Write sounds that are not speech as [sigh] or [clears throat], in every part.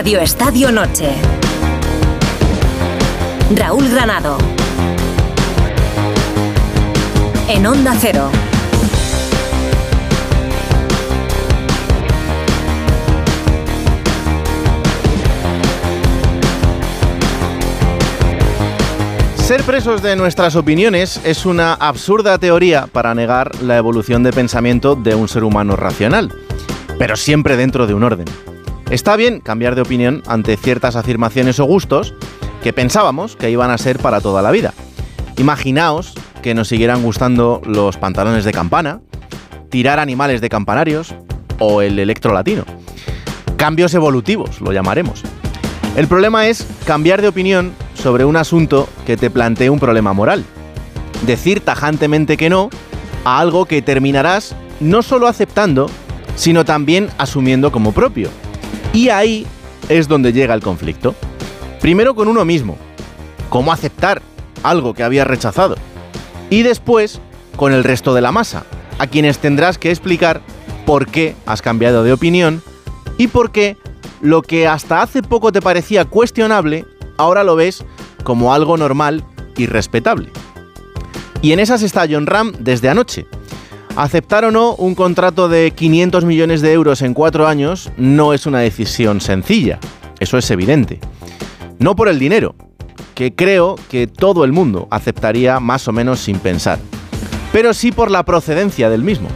Radio Estadio Noche. Raúl Granado. En Onda Cero. Ser presos de nuestras opiniones es una absurda teoría para negar la evolución de pensamiento de un ser humano racional, pero siempre dentro de un orden. Está bien cambiar de opinión ante ciertas afirmaciones o gustos que pensábamos que iban a ser para toda la vida. Imaginaos que nos siguieran gustando los pantalones de campana, tirar animales de campanarios o el electro latino. Cambios evolutivos, lo llamaremos. El problema es cambiar de opinión sobre un asunto que te plantee un problema moral. Decir tajantemente que no a algo que terminarás no solo aceptando, sino también asumiendo como propio. Y ahí es donde llega el conflicto. Primero con uno mismo, cómo aceptar algo que había rechazado. Y después con el resto de la masa, a quienes tendrás que explicar por qué has cambiado de opinión y por qué lo que hasta hace poco te parecía cuestionable ahora lo ves como algo normal y respetable. Y en esas está John Ram desde anoche. Aceptar o no un contrato de 500 millones de euros en cuatro años no es una decisión sencilla, eso es evidente. No por el dinero, que creo que todo el mundo aceptaría más o menos sin pensar, pero sí por la procedencia del mismo.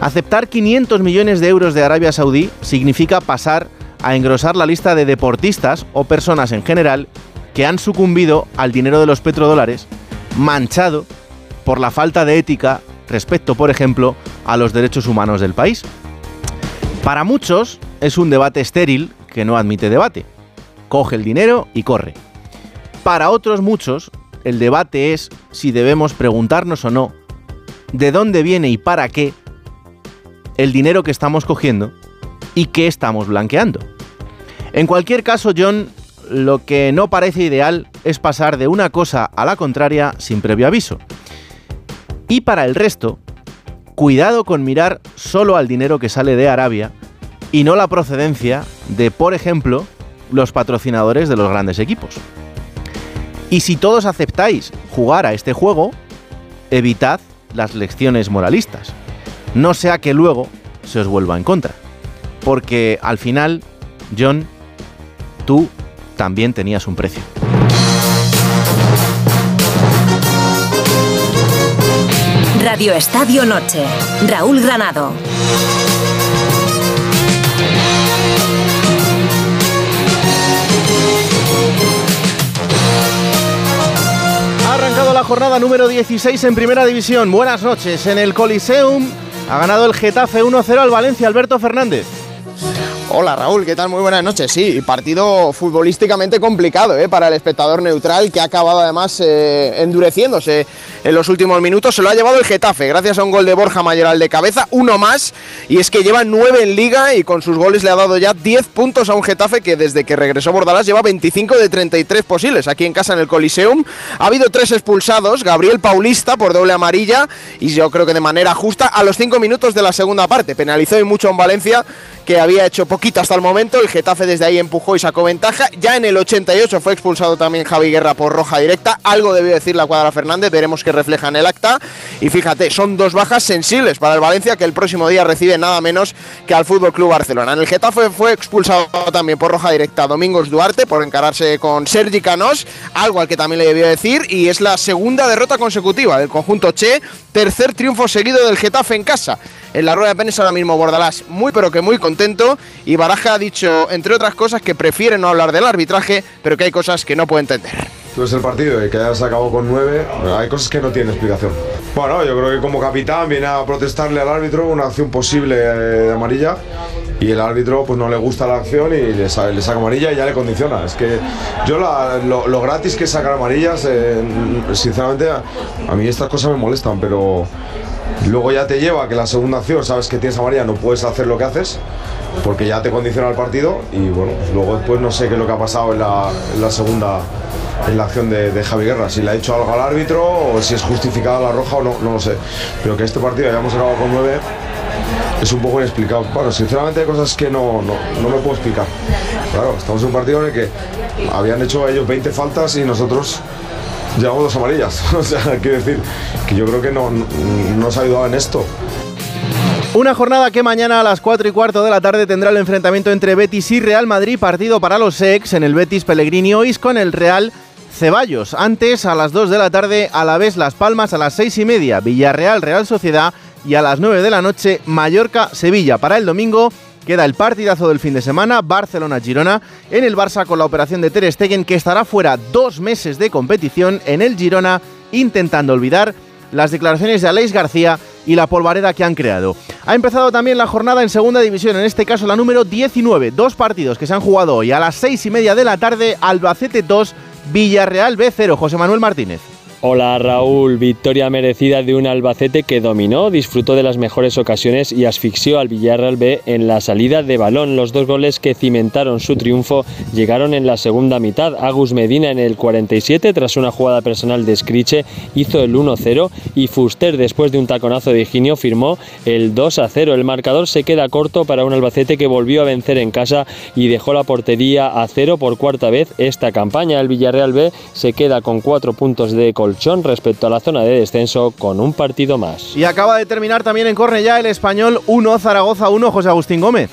Aceptar 500 millones de euros de Arabia Saudí significa pasar a engrosar la lista de deportistas o personas en general que han sucumbido al dinero de los petrodólares manchado por la falta de ética respecto, por ejemplo, a los derechos humanos del país. Para muchos es un debate estéril que no admite debate. Coge el dinero y corre. Para otros muchos, el debate es si debemos preguntarnos o no de dónde viene y para qué el dinero que estamos cogiendo y qué estamos blanqueando. En cualquier caso, John, lo que no parece ideal es pasar de una cosa a la contraria sin previo aviso. Y para el resto, cuidado con mirar solo al dinero que sale de Arabia y no la procedencia de, por ejemplo, los patrocinadores de los grandes equipos. Y si todos aceptáis jugar a este juego, evitad las lecciones moralistas. No sea que luego se os vuelva en contra. Porque al final, John, tú también tenías un precio. Radio Estadio Noche. Raúl Granado. Ha arrancado la jornada número 16 en Primera División. Buenas noches. En el Coliseum ha ganado el Getafe 1-0 al Valencia Alberto Fernández. Hola Raúl, ¿qué tal? Muy buenas noches. Sí, partido futbolísticamente complicado ¿eh? para el espectador neutral que ha acabado además eh, endureciéndose en los últimos minutos. Se lo ha llevado el Getafe gracias a un gol de Borja Mayoral de cabeza, uno más. Y es que lleva nueve en liga y con sus goles le ha dado ya 10 puntos a un Getafe que desde que regresó Bordalás lleva 25 de 33 posibles aquí en casa en el Coliseum. Ha habido tres expulsados, Gabriel Paulista por doble amarilla y yo creo que de manera justa a los cinco minutos de la segunda parte. Penalizó y mucho en Valencia que había hecho poquito hasta el momento. El Getafe desde ahí empujó y sacó ventaja. Ya en el 88 fue expulsado también Javi Guerra por roja directa. Algo debió decir la cuadra Fernández, veremos qué refleja en el acta. Y fíjate, son dos bajas sensibles para el Valencia que el próximo día recibe nada menos que al Fútbol Club Barcelona. En el Getafe fue expulsado también por roja directa Domingos Duarte por encararse con Sergi Canós, algo al que también le debió decir. Y es la segunda derrota consecutiva del conjunto Che, tercer triunfo seguido del Getafe en casa. En la rueda de prensa ahora mismo Bordalás muy pero que muy contento y Baraja ha dicho, entre otras cosas, que prefiere no hablar del arbitraje, pero que hay cosas que no puede entender. Ves el partido y que ya se acabó con nueve, hay cosas que no tienen explicación. Bueno, yo creo que como capitán viene a protestarle al árbitro una acción posible eh, de amarilla y el árbitro pues no le gusta la acción y le, sa- le saca amarilla y ya le condiciona. Es que yo la- lo, lo gratis que es sacar amarillas, eh, sinceramente a, a mí estas cosas me molestan, pero luego ya te lleva a que la segunda acción sabes que tienes amarilla, no puedes hacer lo que haces porque ya te condiciona el partido y bueno, pues luego después no sé qué es lo que ha pasado en la, segunda en la acción de, Javi Guerra, si le ha hecho algo al árbitro o si es justificada la roja o no, no lo sé. Pero que este partido hayamos acabado con nueve, es un poco inexplicable. Bueno, sinceramente hay cosas que no, no, no me puedo explicar. Claro, estamos en un partido en el que habían hecho ellos 20 faltas y nosotros llevamos dos amarillas. [laughs] O sea, quiero decir que yo creo que no, no, no se ha ayudado en esto. Una jornada que mañana a las 4 y cuarto de la tarde tendrá el enfrentamiento entre Betis y Real Madrid, partido para los ex en el Betis Pellegrini Ois con el Real Ceballos. Antes, a las 2 de la tarde, a la vez Las Palmas a las 6 y media, Villarreal Real Sociedad y a las 9 de la noche, Mallorca Sevilla. Para el domingo queda el partidazo del fin de semana, Barcelona-Girona, en el Barça con la operación de Ter Stegen que estará fuera dos meses de competición en el Girona, intentando olvidar las declaraciones de Aleix García y la polvareda que han creado. Ha empezado también la jornada en segunda división, en este caso la número 19. Dos partidos que se han jugado hoy a las seis y media de la tarde, Albacete 2, Villarreal B0. José Manuel Martínez. Hola Raúl, victoria merecida de un Albacete que dominó, disfrutó de las mejores ocasiones y asfixió al Villarreal B en la salida de balón. Los dos goles que cimentaron su triunfo llegaron en la segunda mitad. Agus Medina en el 47 tras una jugada personal de Scriche hizo el 1-0 y Fuster después de un taconazo de Higinio firmó el 2-0. El marcador se queda corto para un Albacete que volvió a vencer en casa y dejó la portería a cero por cuarta vez esta campaña. El Villarreal B se queda con cuatro puntos de colchón respecto a la zona de descenso con un partido más. Y acaba de terminar también en Cornellá el español 1, Zaragoza 1, José Agustín Gómez.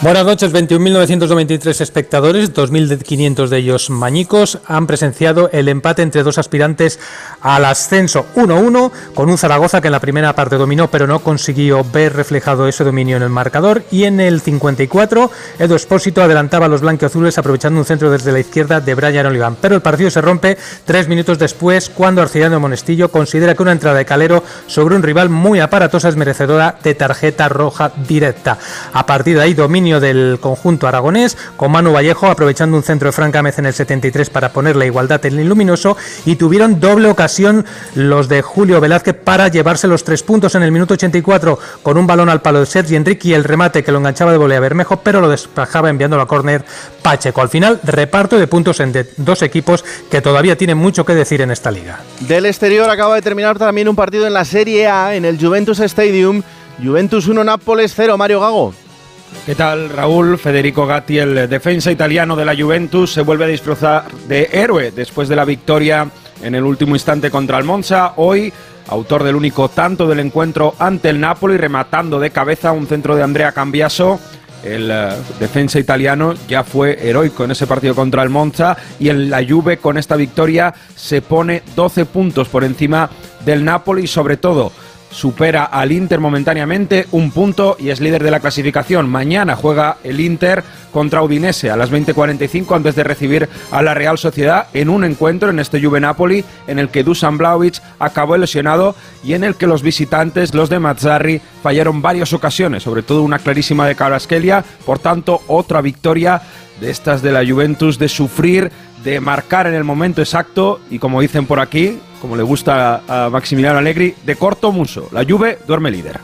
Buenas noches, 21.993 espectadores, 2.500 de ellos mañicos, han presenciado el empate entre dos aspirantes al ascenso. 1-1, con un Zaragoza que en la primera parte dominó pero no consiguió ver reflejado ese dominio en el marcador, y en el 54 Edu Espósito adelantaba a los blanqueazules aprovechando un centro desde la izquierda de Brian Oliván, pero el partido se rompe tres minutos después cuando Arcillano Monestillo considera que una entrada de Calero sobre un rival muy aparatosa es merecedora de tarjeta roja directa. A partir de ahí dominio del conjunto aragonés, con Manu Vallejo aprovechando un centro de Fran Gámez en el 73 para poner la igualdad en el luminoso y tuvieron doble ocasión los de Julio Velázquez para llevarse los tres puntos en el minuto 84 con un balón al palo de Sergi Enrique y el remate que lo enganchaba de volea Bermejo, pero lo despejaba enviándolo a córner Pacheco. Al final, reparto de puntos entre dos equipos que todavía tienen mucho que decir en esta liga. Del exterior acaba de terminar también un partido en la Serie A en el Juventus Stadium. Juventus 1, Nápoles 0, Mario Gago. ¿Qué tal, Raúl? Federico Gatti, el defensa italiano de la Juventus, se vuelve a disfrazar de héroe después de la victoria en el último instante contra el Monza. Hoy, autor del único tanto del encuentro ante el Napoli, rematando de cabeza un centro de Andrea Cambiaso. El uh, defensa italiano ya fue heroico en ese partido contra el Monza y en la Juve con esta victoria se pone 12 puntos por encima del Napoli sobre todo supera al Inter momentáneamente un punto y es líder de la clasificación. Mañana juega el Inter contra Udinese a las 20:45 antes de recibir a la Real Sociedad en un encuentro en este Juve Napoli en el que Dusan Blaovic acabó lesionado y en el que los visitantes, los de Mazzarri, fallaron varias ocasiones, sobre todo una clarísima de Caraskelia, por tanto otra victoria de estas de la Juventus de sufrir, de marcar en el momento exacto y como dicen por aquí, como le gusta a Maximiliano Allegri, de corto muso. La Juve duerme líder.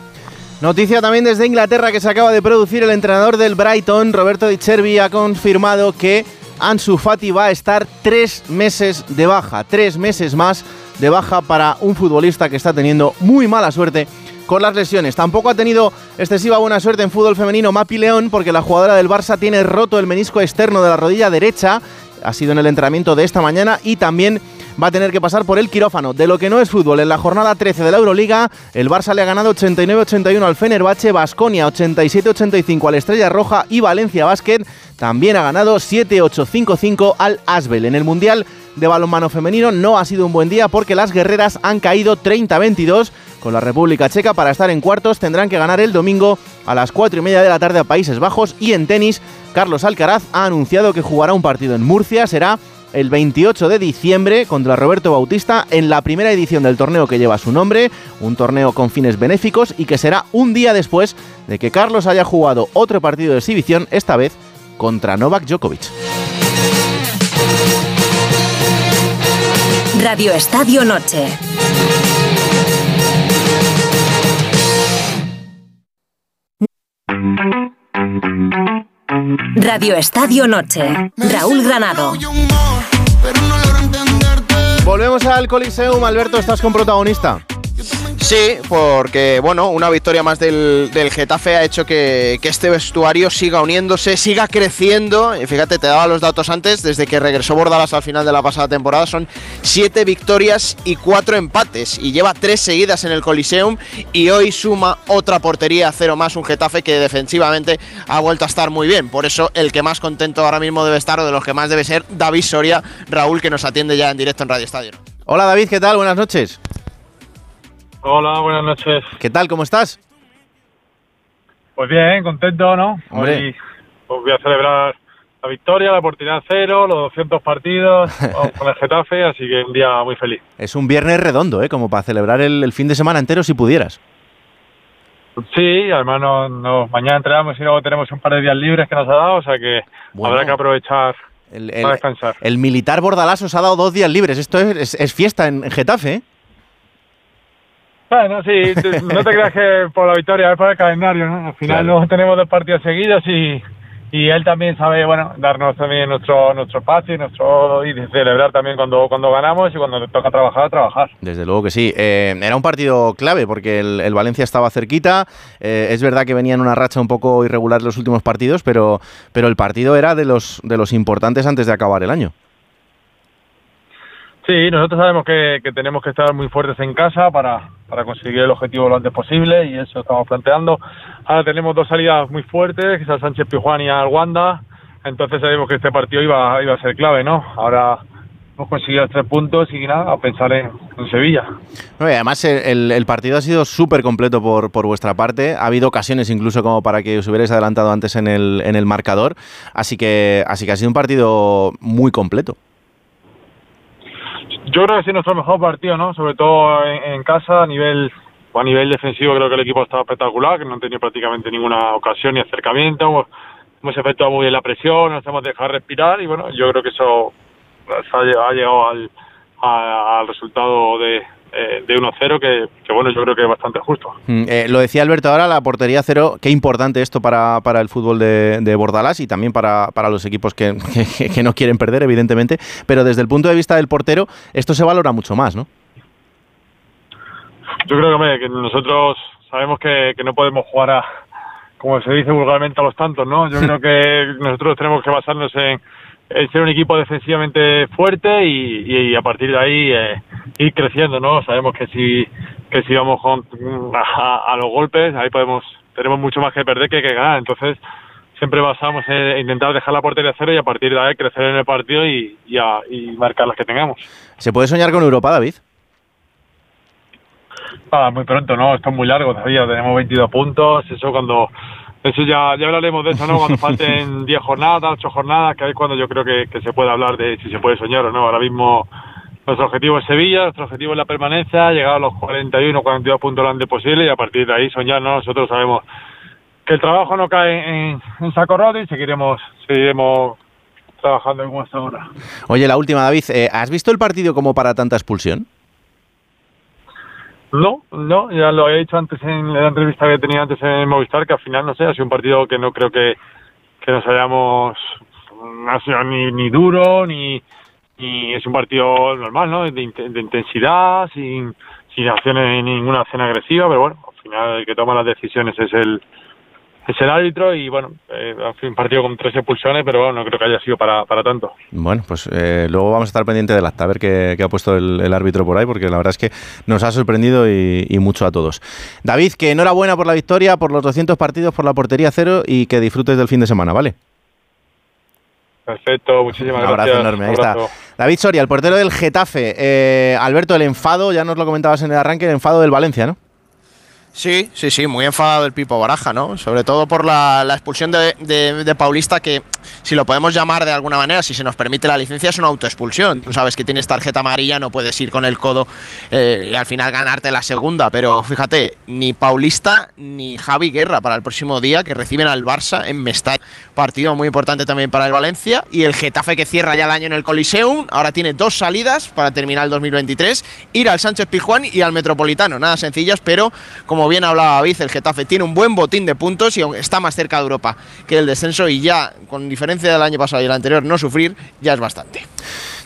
Noticia también desde Inglaterra que se acaba de producir el entrenador del Brighton, Roberto Di Cervi, ha confirmado que Ansu Fati va a estar tres meses de baja, tres meses más de baja para un futbolista que está teniendo muy mala suerte con las lesiones. Tampoco ha tenido excesiva buena suerte en fútbol femenino Mapi León porque la jugadora del Barça tiene roto el menisco externo de la rodilla derecha. Ha sido en el entrenamiento de esta mañana y también va a tener que pasar por el quirófano. De lo que no es fútbol, en la jornada 13 de la Euroliga, el Barça le ha ganado 89-81 al Fenerbahce, Basconia 87-85 al Estrella Roja y Valencia Basket también ha ganado 7-8-5-5 al Asbel. En el Mundial de balonmano femenino no ha sido un buen día porque las guerreras han caído 30-22 con la República Checa para estar en cuartos tendrán que ganar el domingo a las 4 y media de la tarde a Países Bajos y en tenis Carlos Alcaraz ha anunciado que jugará un partido en Murcia, será el 28 de diciembre contra Roberto Bautista en la primera edición del torneo que lleva su nombre, un torneo con fines benéficos y que será un día después de que Carlos haya jugado otro partido de exhibición, esta vez contra Novak Djokovic. Radio Estadio Noche. Radio Estadio Noche. Raúl Granado. Volvemos al Coliseum. Alberto, estás con protagonista. Sí, porque bueno, una victoria más del, del Getafe ha hecho que, que, este vestuario siga uniéndose, siga creciendo. Fíjate, te daba los datos antes, desde que regresó Bordalas al final de la pasada temporada, son siete victorias y cuatro empates. Y lleva tres seguidas en el Coliseum y hoy suma otra portería cero más, un Getafe que defensivamente ha vuelto a estar muy bien. Por eso el que más contento ahora mismo debe estar, o de los que más debe ser, David Soria, Raúl, que nos atiende ya en directo en Radio Estadio. Hola David, ¿qué tal? Buenas noches. Hola, buenas noches. ¿Qué tal? ¿Cómo estás? Pues bien, contento, ¿no? Hombre. Hoy pues voy a celebrar la victoria, la oportunidad cero, los 200 partidos [laughs] con el Getafe, así que un día muy feliz. Es un viernes redondo, ¿eh? Como para celebrar el, el fin de semana entero si pudieras. Sí, además no, no, mañana entrenamos y luego tenemos un par de días libres que nos ha dado, o sea que Bueno. habrá que aprovechar El, para descansar. el militar Bordalás os ha dado dos días libres. Esto es, es- es fiesta en, en Getafe, ¿eh? Bueno, sí, [laughs] no te creas que por la victoria, es por el calendario, ¿no? Al final Claro. no tenemos dos partidos seguidos y, y él también sabe, bueno, darnos también nuestro nuestro espacio y, nuestro, y celebrar también cuando, cuando ganamos y cuando te toca trabajar, trabajar. Desde luego que sí. Eh, era un partido clave porque el, el Valencia estaba cerquita. Eh, es verdad que venía en una racha un poco irregular los últimos partidos, pero, pero el partido era de los, de los importantes antes de acabar el año. Sí, nosotros sabemos que, que tenemos que estar muy fuertes en casa para, para conseguir el objetivo lo antes posible y eso estamos planteando. Ahora tenemos dos salidas muy fuertes, que es al Sánchez Pijuán y al Wanda, entonces sabemos que este partido iba, iba a ser clave, ¿no? Ahora hemos conseguido tres puntos y nada, a pensar en, en Sevilla. No, y además, el- el partido ha sido súper completo por, por vuestra parte. Ha habido ocasiones incluso como para que os hubierais adelantado antes en el, en el marcador. Así que, así que ha sido un partido muy completo. Yo creo que ha sido nuestro mejor partido, ¿no? Sobre todo en, casa, a nivel a nivel defensivo creo que el equipo estaba espectacular, que no han tenido prácticamente ninguna ocasión ni acercamiento. Hemos, hemos efectuado muy bien la presión, nos hemos dejado respirar y bueno, yo creo que eso ha, lle- ha llegado al, al resultado de, eh, de 1-0 que, que bueno, yo creo que es bastante justo. Mm, eh, lo decía Alberto ahora, la portería cero, qué importante esto para, para el fútbol de, de Bordalás y también para, para los equipos [laughs] que, que- que no quieren perder, evidentemente. Pero desde el punto de vista del portero, esto se valora mucho más, ¿no? Yo creo que, hombre, que nosotros sabemos que, que no podemos jugar a, como se dice vulgarmente, a los tantos, ¿no? Yo [laughs] creo que nosotros tenemos que basarnos en, en ser un equipo defensivamente fuerte y, y a partir de ahí eh, ir creciendo, ¿no? Sabemos que si, que si vamos con, a, a los golpes, ahí podemos, tenemos mucho más que perder que que ganar. Entonces, siempre basamos en intentar dejar la portería a cero y a partir de ahí crecer en el partido y, y, a- y marcar las que tengamos. ¿Se puede soñar con Europa, David? Ah, muy pronto, ¿no? Esto es muy largo todavía. Tenemos 22 puntos. Eso cuando. Eso ya, ya hablaremos de eso, ¿no? Cuando falten [laughs] 10 jornadas, 8 jornadas, que es cuando yo creo que, que se puede hablar de si se puede soñar o no. Ahora mismo nuestro objetivo es Sevilla, nuestro objetivo es la permanencia, llegar a los 41, 42 puntos lo antes posible y a partir de ahí soñar, ¿no? Nosotros sabemos que el trabajo no cae en, en saco roto y seguiremos, seguiremos trabajando como hasta ahora. Oye, la última, David, eh, ¿has visto el partido como para tanta expulsión? No, no, ya lo he dicho antes en la entrevista que tenía antes en Movistar, que al final, no sé, ha sido un partido que no creo que, que nos hayamos, no ha sido ni, ni duro, ni, ni es un partido normal, ¿no? De, de intensidad, sin, sin acciones, ninguna acción agresiva, pero bueno, al final el que toma las decisiones es el, es el árbitro y bueno, eh, un partido con tres expulsiones, pero bueno, no creo que haya sido para, para tanto. Bueno, pues eh, luego vamos a estar pendientes del acta, a ver qué, qué ha puesto el, el árbitro por ahí, porque la verdad es que nos ha sorprendido y, y mucho a todos. David, que enhorabuena por la victoria, por los 200 partidos, por la portería cero y que disfrutes del fin de semana, ¿vale? Perfecto, muchísimas Un abrazo gracias. enorme, ahí abrazo. está. David Soria, el portero del Getafe. Eh, Alberto, el enfado, ya nos lo comentabas en el arranque, el enfado del Valencia, ¿no? Sí, sí, sí, muy enfadado el Pipo Baraja, ¿no? Sobre todo por la, expulsión de, Paulista, que si lo podemos llamar de alguna manera, si se nos permite la licencia, es una autoexpulsión. Tú sabes que tienes tarjeta amarilla, no puedes ir con el codo eh, y al final ganarte la segunda. Pero fíjate, ni Paulista ni Javi Guerra para el próximo día, que reciben al Barça en Mestalla. Partido muy importante también para el Valencia. Y el Getafe que cierra ya el año en el Coliseum, ahora tiene dos salidas para terminar el 2023, ir al Sánchez Pizjuán y al Metropolitano. Nada sencillas, pero como bien hablaba David, el Getafe tiene un buen botín de puntos y está más cerca de Europa que el descenso y ya con diferencia del año pasado y el anterior, no sufrir, ya es bastante.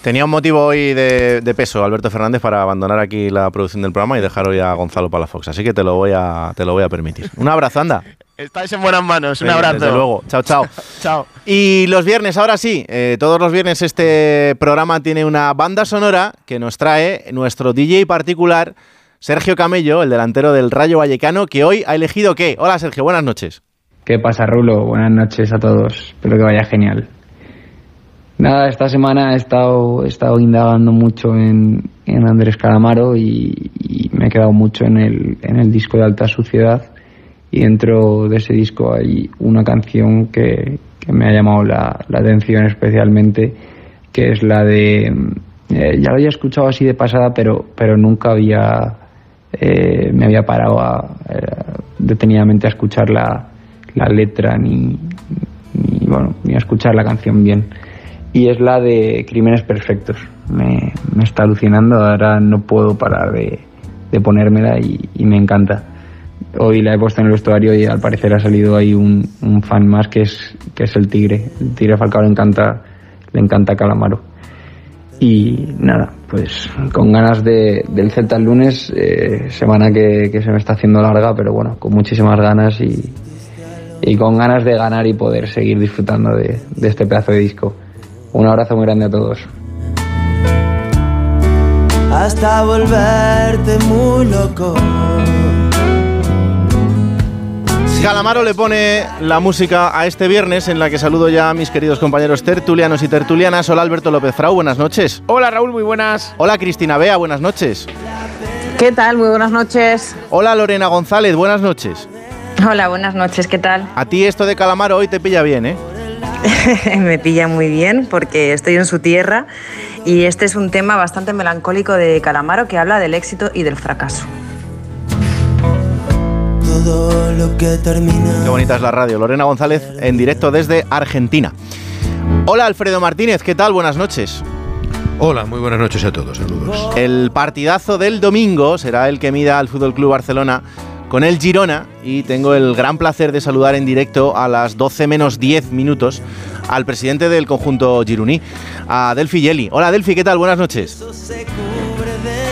Tenía un motivo hoy de, peso, Alberto Fernández, para abandonar aquí la producción del programa y dejar hoy a Gonzalo Palafox. Así que te lo voy a, te lo voy a permitir. Un abrazo, anda. [laughs] Estáis en buenas manos. Un abrazo. Desde luego. Chao, chao. [laughs] chao. Y los viernes, ahora sí, eh, todos los viernes este programa tiene una banda sonora que nos trae nuestro DJ particular, Sergio Camello, el delantero del Rayo Vallecano, que hoy ha elegido qué. Hola, Sergio, buenas noches. ¿Qué pasa, Rulo? Buenas noches a todos. Espero que vaya genial. Nada, esta semana he estado, he estado indagando mucho en, Andrés Calamaro y, me he quedado mucho en el, en el disco de Alta Suciedad y dentro de ese disco hay una canción que, me ha llamado la, atención especialmente, que es la de... Eh, ya lo había escuchado así de pasada, pero, pero nunca había... Eh, me había parado eh, detenidamente a escuchar la, la letra ni, bueno, ni a escuchar la canción bien y es la de Crímenes Perfectos. Me, está alucinando, ahora no puedo parar de, de ponérmela y, me encanta. Hoy la he puesto en el vestuario y al parecer ha salido ahí un, fan más que es, que es el Tigre. El Tigre Falcao le encanta, le encanta Calamaro. Y nada, pues con ganas de, del Celta el lunes, eh, semana que, que se me está haciendo larga, pero bueno, con muchísimas ganas y, y con ganas de ganar y poder seguir disfrutando de, de este pedazo de disco. Un abrazo muy grande a todos. Hasta volverte muy loco. Calamaro le pone la música a este viernes en la que saludo ya a mis queridos compañeros tertulianos y tertulianas. Hola Alberto López Frau, buenas noches. Hola Raúl, muy buenas. Hola Cristina Bea, buenas noches. ¿Qué tal? Muy buenas noches. Hola Lorena González, buenas noches. Hola, buenas noches, ¿qué tal? A ti esto de Calamaro hoy te pilla bien, ¿eh? [laughs] me pilla muy bien porque estoy en su tierra y este es un tema bastante melancólico de Calamaro que habla del éxito y del fracaso. Todo lo que termina. Qué bonita es la radio. Lorena González en directo desde Argentina. Hola Alfredo Martínez, ¿qué tal? Buenas noches. Hola, muy buenas noches a todos. Saludos. El partidazo del domingo será el que mida al Fútbol Club Barcelona con el Girona y tengo el gran placer de saludar en directo a las 12 menos 10 minutos al presidente del conjunto giruní, a Delfi Yeli. Hola Delfi, ¿qué tal? Buenas noches.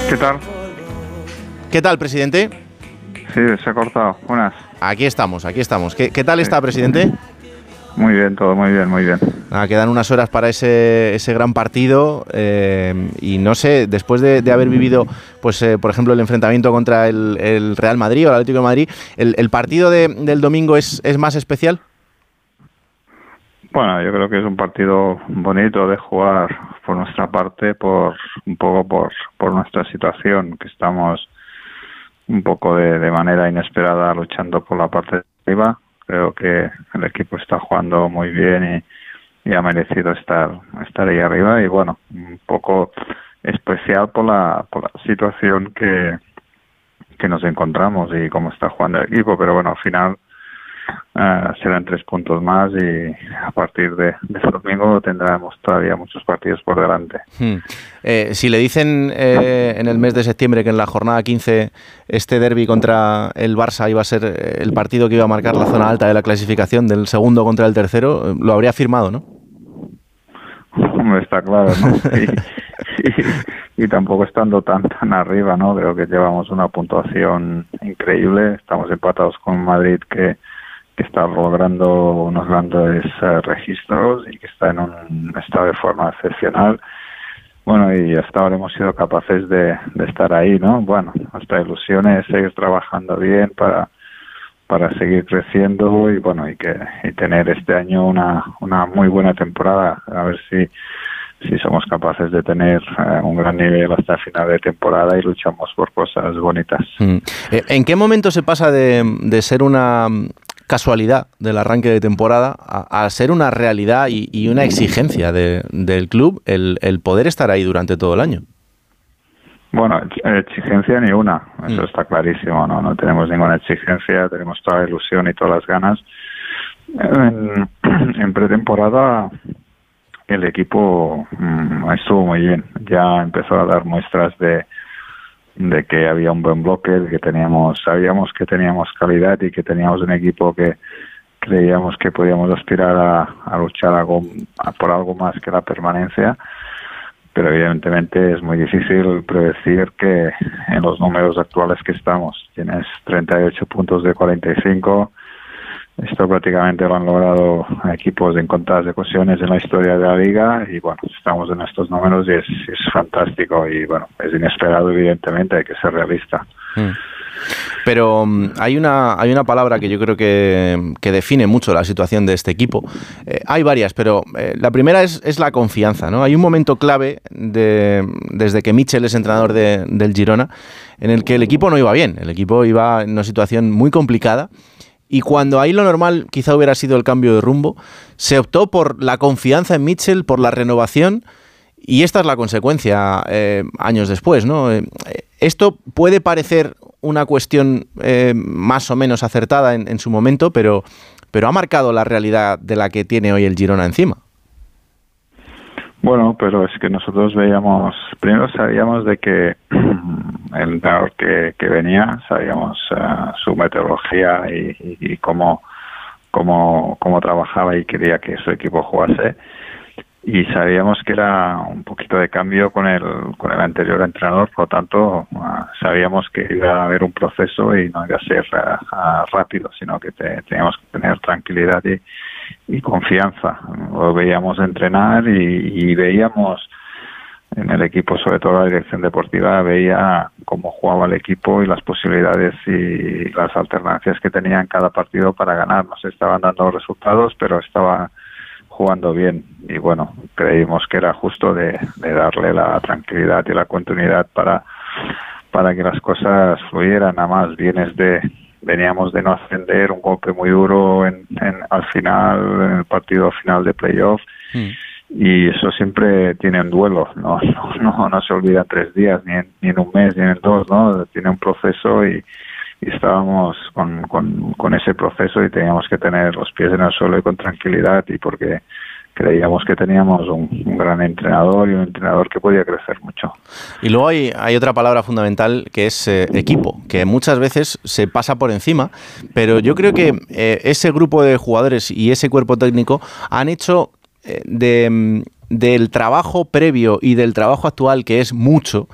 ¿Qué tal? ¿Qué tal, presidente? Sí, se ha cortado. Buenas. Aquí estamos, aquí estamos. ¿Qué, qué tal está, presidente? Muy bien, todo muy bien, muy bien. quedan unas horas para ese, ese gran partido eh, y no sé, después de, haber vivido, pues eh, por ejemplo, el enfrentamiento contra el, Real Madrid o el Atlético de Madrid, ¿el, partido del domingo es, es más especial? Bueno, yo creo que es un partido bonito de jugar por nuestra parte, por un poco por, por nuestra situación, que estamos un poco de, de manera inesperada luchando por la parte de arriba. Creo que el equipo está jugando muy bien y, ha merecido estar, estar ahí arriba. Y bueno, un poco especial por la, por la situación que, que nos encontramos y cómo está jugando el equipo, pero bueno, al final uh, serán tres puntos más y a partir de, de domingo tendremos todavía muchos partidos por delante. Hmm. Eh, si le dicen eh, en el mes de septiembre que en la jornada 15 este derby contra el Barça iba a ser el partido que iba a marcar la zona alta de la clasificación del segundo contra el tercero, lo habría firmado, ¿no? Está claro, ¿no? [laughs] y, y, tampoco estando tan tan arriba, ¿no? Creo que llevamos una puntuación increíble. Estamos empatados con Madrid que que está logrando unos grandes eh, registros y que está en un estado de forma excepcional. Bueno, y hasta ahora hemos sido capaces de, estar ahí, ¿no? Bueno, nuestra ilusión es seguir trabajando bien para, para seguir creciendo y bueno, y que y tener este año una, una muy buena temporada. A ver si si somos capaces de tener eh, un gran nivel hasta el final de temporada y luchamos por cosas bonitas. Mm. Eh, ¿En qué momento se pasa de, de ser una casualidad del arranque de temporada a, ser una realidad y, una exigencia del club el, poder estar ahí durante todo el año. Bueno, exigencia ni una, eso mm. está clarísimo, ¿no? No tenemos ninguna exigencia, tenemos toda la ilusión y todas las ganas. En, [clears throat] pretemporada el equipo mm, estuvo muy bien, ya empezó a dar muestras de, de que había un buen bloque, de que teníamos, sabíamos que teníamos calidad y que teníamos un equipo que, creíamos que podíamos aspirar a, luchar algo, por algo más que la permanencia. Pero evidentemente es muy difícil predecir que en los números actuales que estamos tienes 38 puntos de 45 esto prácticamente lo han logrado equipos en contadas ocasiones en la historia de la liga y bueno estamos en estos números y es, es fantástico y bueno es inesperado evidentemente hay que ser realista mm. Pero mm, hay una, hay una palabra que yo creo que, define mucho la situación de este equipo. Eh, hay varias, pero eh, la primera es, la confianza. ¿no? Hay un momento clave desde que Mitchell es entrenador del Girona en el que el equipo no iba bien. El equipo iba en una situación muy complicada. Y cuando ahí lo normal quizá hubiera sido el cambio de rumbo, se optó por la confianza en Mitchell, por la renovación. Y esta es la consecuencia eh, años después, ¿no? esto puede parecer una cuestión eh, más o menos acertada en, su momento, pero, pero ha marcado la realidad de la que tiene hoy el Girona encima. Bueno, pero es que nosotros veíamos, primero sabíamos de que [clears throat] el entrenador que, venía, sabíamos eh, su metodología y, cómo, cómo, cómo trabajaba y quería que su equipo jugase y sabíamos que era un poquito de cambio con el, con el anterior entrenador, por lo tanto ah, sabíamos que iba a haber un proceso y no iba a ser rápido, sino que teníamos que tener tranquilidad y, y confianza. Lo veíamos entrenar y, veíamos en el equipo, sobre todo la dirección deportiva, veía cómo jugaba el equipo y las posibilidades y las alternancias que tenía en cada partido para ganar. Nos estaban dando resultados, pero estaba jugando bien y bueno, creímos que era justo de, darle la tranquilidad y la continuidad para, para que las cosas fluyeran. a más vienes de, veníamos de no ascender, un golpe muy duro en, al final, en el partido final de playoff. Mm. Y eso siempre tiene un duelo, ¿no? [laughs] No, no, se olvida tres días, ni en, ni en un mes, ni en dos, ¿no? Tiene un proceso y, y estábamos con, con, ese proceso y teníamos que tener los pies en el suelo y con tranquilidad y porque creíamos que teníamos un, gran entrenador y un entrenador que podía crecer mucho. Y luego hay, hay otra palabra fundamental que es eh, equipo, que muchas veces se pasa por encima, pero yo creo que eh, ese grupo de jugadores y ese cuerpo técnico han hecho eh, de, mm, del trabajo previo y del trabajo actual, que es mucho,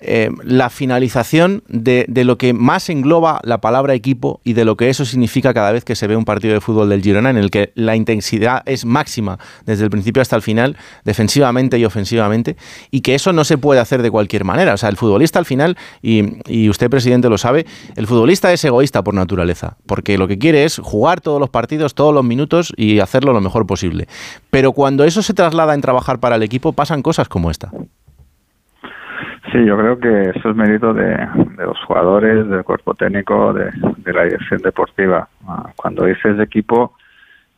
eh, la finalización de, lo que más engloba la palabra equipo y de lo que eso significa cada vez que se ve un partido de fútbol del Girona en el que la intensidad es máxima desde el principio hasta el final, defensivamente y ofensivamente, y que eso no se puede hacer de cualquier manera. O sea, el futbolista al final, y, y usted presidente lo sabe, el futbolista es egoísta por naturaleza, porque lo que quiere es jugar todos los partidos, todos los minutos y hacerlo lo mejor posible. Pero cuando eso se traslada en trabajar para el equipo, pasan cosas como esta. Sí, yo creo que eso es mérito de, los jugadores, del cuerpo técnico, de, la dirección deportiva. Ah, cuando dices equipo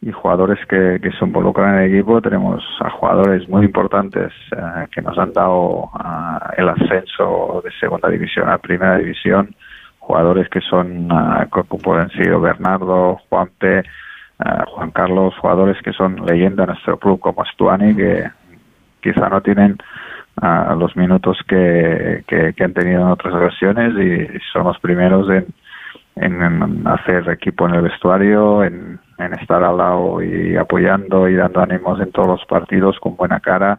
y jugadores que, se involucran en el equipo, tenemos a jugadores muy importantes eh, que nos han dado ah, el ascenso de segunda división a primera división, jugadores que son, uh, como pueden ser Bernardo, Juanpe, Juan Carlos, jugadores que son leyenda en nuestro club como Stuani, que quizá no tienen a los minutos que, que, han tenido en otras ocasiones y son los primeros en, en, hacer equipo en el vestuario, en, estar al lado y apoyando y dando ánimos en todos los partidos con buena cara,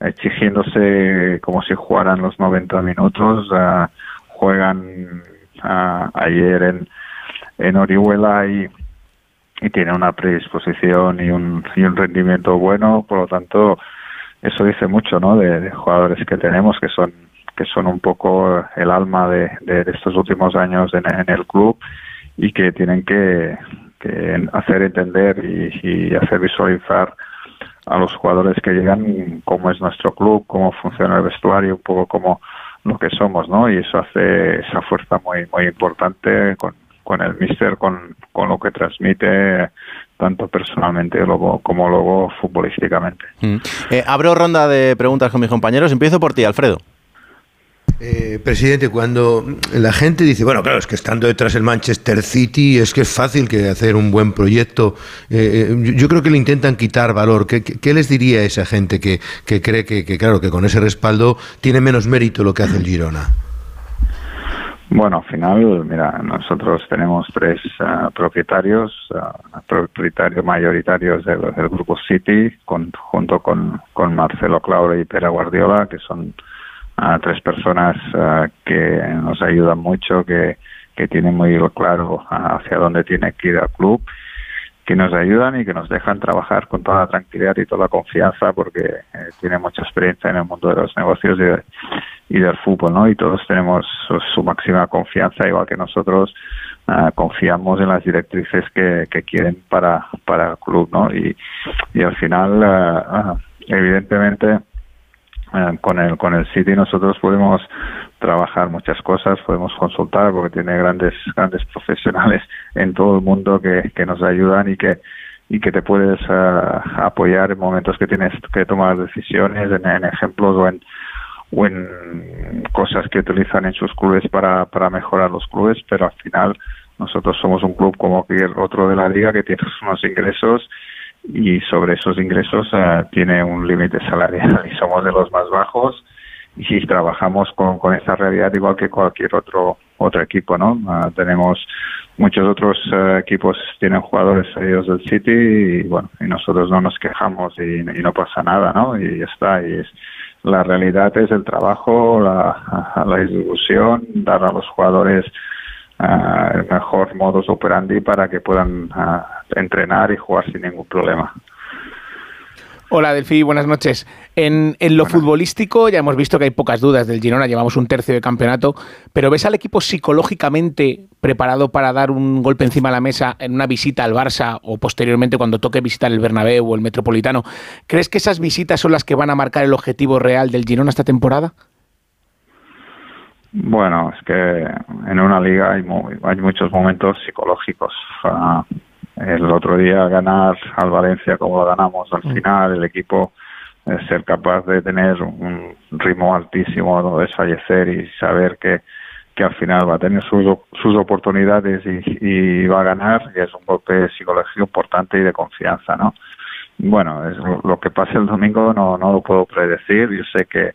exigiéndose como si jugaran los 90 minutos. juegan ayer en, en Orihuela y, y tienen una predisposición y un, y un rendimiento bueno, por lo tanto eso dice mucho ¿no? de, jugadores que tenemos que son que son un poco el alma de, de, estos últimos años en, el club y que tienen que, hacer entender y, hacer visualizar a los jugadores que llegan cómo es nuestro club, cómo funciona el vestuario, un poco como lo que somos, ¿no? Y eso hace esa fuerza muy muy importante con, con el míster, con, con lo que transmite tanto personalmente como luego futbolísticamente. Mm. Eh, abro ronda de preguntas con mis compañeros. Empiezo por ti, Alfredo. Eh, presidente, cuando la gente dice, bueno, claro, es que estando detrás el Manchester City es que es fácil que hacer un buen proyecto, eh, yo creo que le intentan quitar valor. ¿Qué, qué, les diría a esa gente que, que cree que, que, claro, que con ese respaldo tiene menos mérito lo que hace el Girona? Bueno, al final, mira, nosotros tenemos tres eh, propietarios, uh, propietarios mayoritarios del, grupo City, con, junto con, con Marcelo Claure y Pera Guardiola, que son uh, tres personas que nos ayudan mucho, que, que tienen muy claro hacia dónde tiene que ir el club que nos ayudan y que nos dejan trabajar con toda la tranquilidad y toda la confianza porque eh, tienen mucha experiencia en el mundo de los negocios y, del fútbol, ¿no? Y todos tenemos su, máxima confianza, igual que nosotros ah, confiamos en las directrices que, quieren para, para el club, ¿no? Y, y al final, ah, evidentemente, eh, con el con el City nosotros podemos trabajar muchas cosas, podemos consultar porque tiene grandes grandes [laughs] profesionales en todo el mundo que, que nos ayudan y que y que te puedes eh, apoyar en momentos que tienes que tomar decisiones, en, ejemplos o en o en cosas que utilizan en sus clubes para, para mejorar los clubes, pero al final nosotros somos un club como cualquier otro de la liga que tiene unos ingresos y sobre esos ingresos eh, tiene un límite salarial y somos de los más bajos. Y trabajamos con, con esa realidad igual que cualquier otro otro equipo no uh, tenemos muchos otros uh, equipos tienen jugadores salidos del City y bueno y nosotros no nos quejamos y, no pasa nada no y ya está y es la realidad es el trabajo la, la distribución dar a los jugadores uh, el mejor modus operandi para que puedan entrenar y jugar sin ningún problema. Hola Delfi, buenas noches. En, en lo futbolístico ya hemos visto que hay pocas dudas del Girona, llevamos un tercio de campeonato, pero ¿ves al equipo psicológicamente preparado para dar un golpe encima de la mesa en una visita al Barça o posteriormente cuando toque visitar el Bernabéu o el Metropolitano? ¿Crees que esas visitas son las que van a marcar el objetivo real del Girona esta temporada? Bueno, es que en una liga hay, hay muchos momentos psicológicos. Uh, el otro día ganar al Valencia como lo ganamos al mm. final, el equipo eh, ser capaz de tener un ritmo altísimo, no desfallecer y saber que, que al final va a tener sus, sus oportunidades y, va a ganar, y es un golpe psicológico importante y de confianza, ¿no? Bueno, es lo, que pase el domingo no, no lo puedo predecir, yo sé que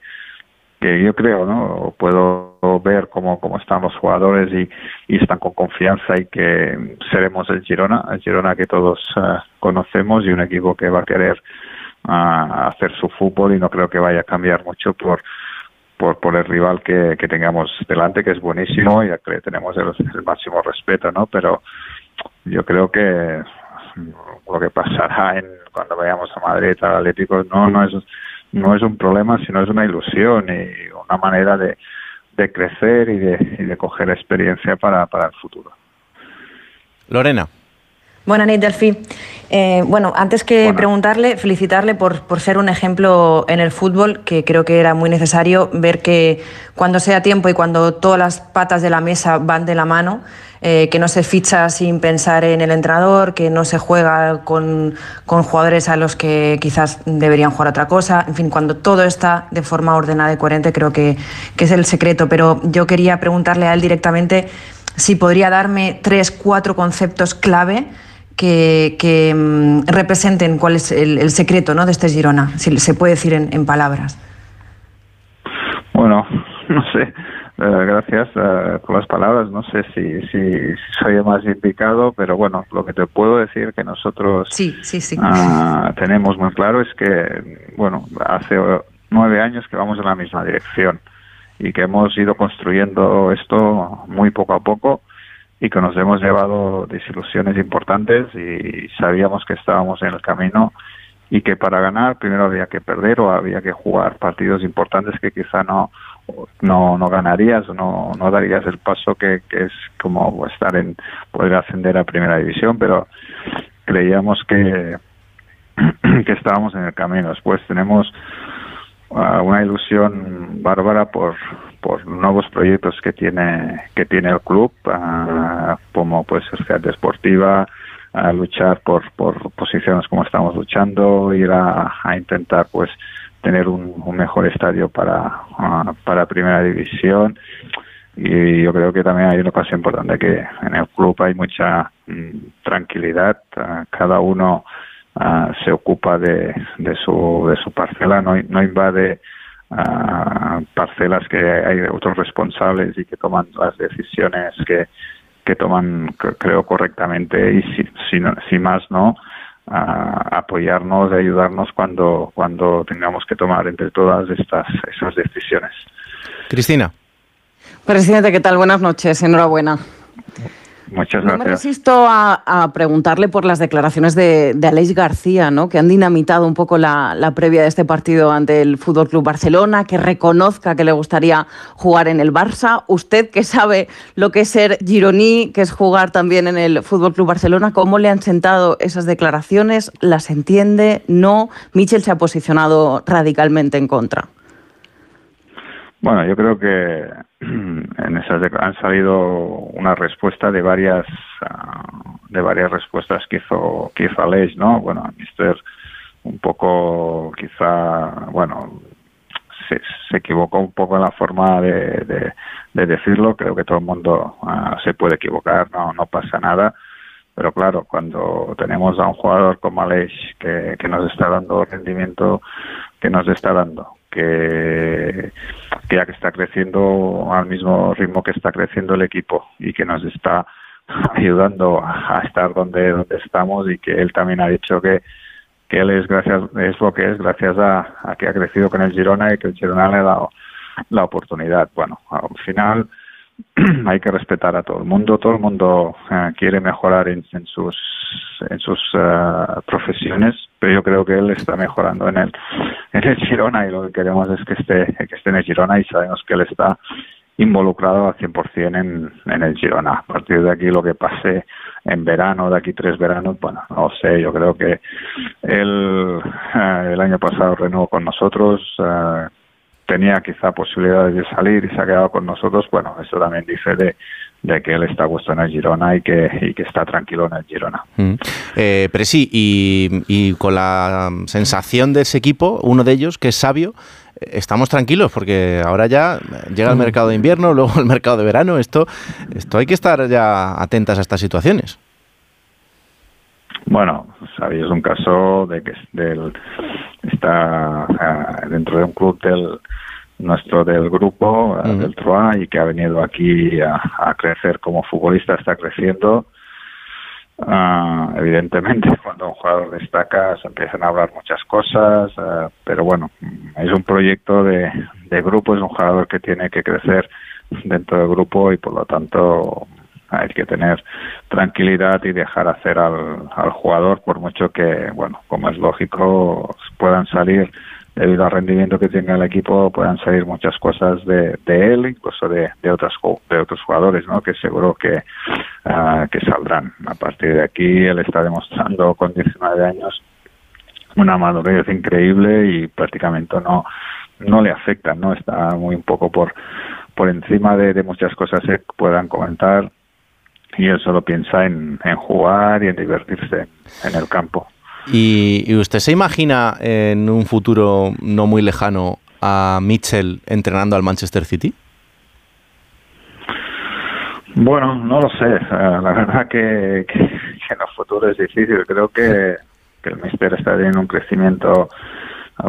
que yo creo, ¿no? Puedo ver cómo, cómo están los jugadores y, están con confianza y que seremos el Girona, el Girona que todos uh, conocemos y un equipo que va a querer uh, hacer su fútbol y no creo que vaya a cambiar mucho por por, el rival que, tengamos delante, que es buenísimo y que tenemos el, el máximo respeto, ¿no? Pero yo creo que lo que pasará en cuando vayamos a Madrid al Atlético no no es no es un problema, sino es una ilusión y una manera de, de crecer y de, y de coger experiencia para, para el futuro. Lorena. Buenas noches, Delfi. Eh, bueno, antes que preguntarle, felicitarle por, por, ser un ejemplo en el fútbol, que creo que era muy necesario ver que cuando sea tiempo y cuando todas las patas de la mesa van de la mano, eh, que no se ficha sin pensar en el entrenador, que no se juega con, con, jugadores a los que quizás deberían jugar otra cosa. En fin, cuando todo está de forma ordenada y coherente, creo que, que es el secreto. Pero yo quería preguntarle a él directamente si podría darme tres, cuatro conceptos clave que, mm, representen cuál es el, secreto ¿no? de este Girona, si se puede decir en, palabras. Bueno, [laughs] no sé. Eh, gracias eh, por las palabras. No sé si, si, soy más indicado, pero bueno, lo que te puedo decir que nosotros sí, sí, sí. Ah, tenemos muy claro es que, bueno, hace nueve años que vamos en la misma dirección y que hemos ido construyendo esto muy poco a poco y que nos hemos llevado desilusiones importantes y sabíamos que estábamos en el camino y que para ganar primero había que perder o había que jugar partidos importantes que quizá no no, no ganarías no, no darías el paso que, que es como estar en poder ascender a primera división pero creíamos que [clears throat] que estábamos en el camino. Después tenemos uh, una ilusión bárbara por por nuevos proyectos que tiene que tiene el club uh, como pues ser deportiva luchar por, posiciones como estamos luchando ir a, intentar pues tener un, mejor estadio para para primera división. Y yo creo que también hay una cosa importante que en el club hay mucha mm, tranquilidad. Cada uno se ocupa de, su de su parcela no invade parcelas que hay otros responsables y que toman las decisiones que, que toman, creo, correctamente y si, si, si más no, apoyarnos y ayudarnos cuando, cuando tengamos que tomar entre todas estas esas decisiones. Cristina. Presidente, ¿qué tal? Buenas noches. Enhorabuena. Muchas gracias. No me resisto a, preguntarle por las declaraciones de, de Aleix García, ¿no? que han dinamitado un poco la, previa de este partido ante el Fútbol Club Barcelona, que reconozca que le gustaría jugar en el Barça. Usted que sabe lo que es ser gironí, que es jugar también en el Fútbol Club Barcelona, ¿cómo le han sentado esas declaraciones? ¿Las entiende? ¿No? Michel se ha posicionado radicalmente en contra. Bueno, yo creo que en esas han salido una respuesta de varias ah, de varias respuestas que hizo que hizo Aleix, ¿no? Bueno, Mister un poco quizá bueno se, se, equivocó un poco en la forma de, de, decirlo. Creo que todo el mundo ah, se puede equivocar, no no pasa nada. Pero claro, cuando tenemos a un jugador como Aleix que, que nos está dando rendimiento que nos está dando, que, ya que está creciendo al mismo ritmo que está creciendo el equipo y que nos está [laughs] ayudando a, estar donde, donde estamos y que él también ha dicho que, que él es gracias es lo que es gracias a, que ha crecido con el Girona y que el Girona le ha dado la oportunidad. Bueno, al final [clears throat] hay que respetar a todo el mundo, todo el mundo eh, quiere mejorar en, sus en sus eh, profesiones, pero yo creo que él está mejorando en el Girona y lo que queremos es que esté en el Girona y sabemos que él está involucrado al 100% en, en el Girona. A partir de aquí lo que pase en verano, de aquí tres veranos, bueno, no sé, yo creo que él eh, el año pasado renovó con nosotros, tenía quizá posibilidades de salir y se ha quedado con nosotros, bueno, eso también dice de, que él está puesto en el Girona y que, y que está tranquilo en el Girona. Mm. Eh, pero sí, y, y, con la sensación de ese equipo, uno de ellos, que es sabio, eh, estamos tranquilos porque ahora ya llega el mm. mercado de invierno, [laughs] luego el mercado de verano, esto, esto hay que estar ya atentas a estas situaciones. Bueno, sabéis un caso de que del, está ah, dentro de un club del nuestro del grupo ah, del Troa y que ha venido aquí a, crecer como futbolista está creciendo. Ah, evidentemente [laughs] cuando un jugador destaca se empiezan a hablar muchas cosas pero bueno es un proyecto de, de grupo es un jugador que tiene que crecer dentro del grupo y por lo tanto hay que tener tranquilidad y dejar hacer al, al jugador, por mucho que, bueno, como es lógico, puedan salir debido al rendimiento que tenga el equipo puedan salir muchas cosas de, él incluso de, de otros de otros jugadores no que seguro que ah, que saldrán. A partir de aquí él está demostrando con 19 años una madurez increíble y prácticamente no no le afecta no está muy un poco por por encima de, de muchas cosas que puedan comentar y él solo piensa en, jugar y en divertirse en el campo. ¿Y, usted se imagina en un futuro no muy lejano a Mitchell entrenando al Manchester City? Bueno, no lo sé. La verdad que, que, en el futuro es difícil. Creo que, que el Mister está teniendo un crecimiento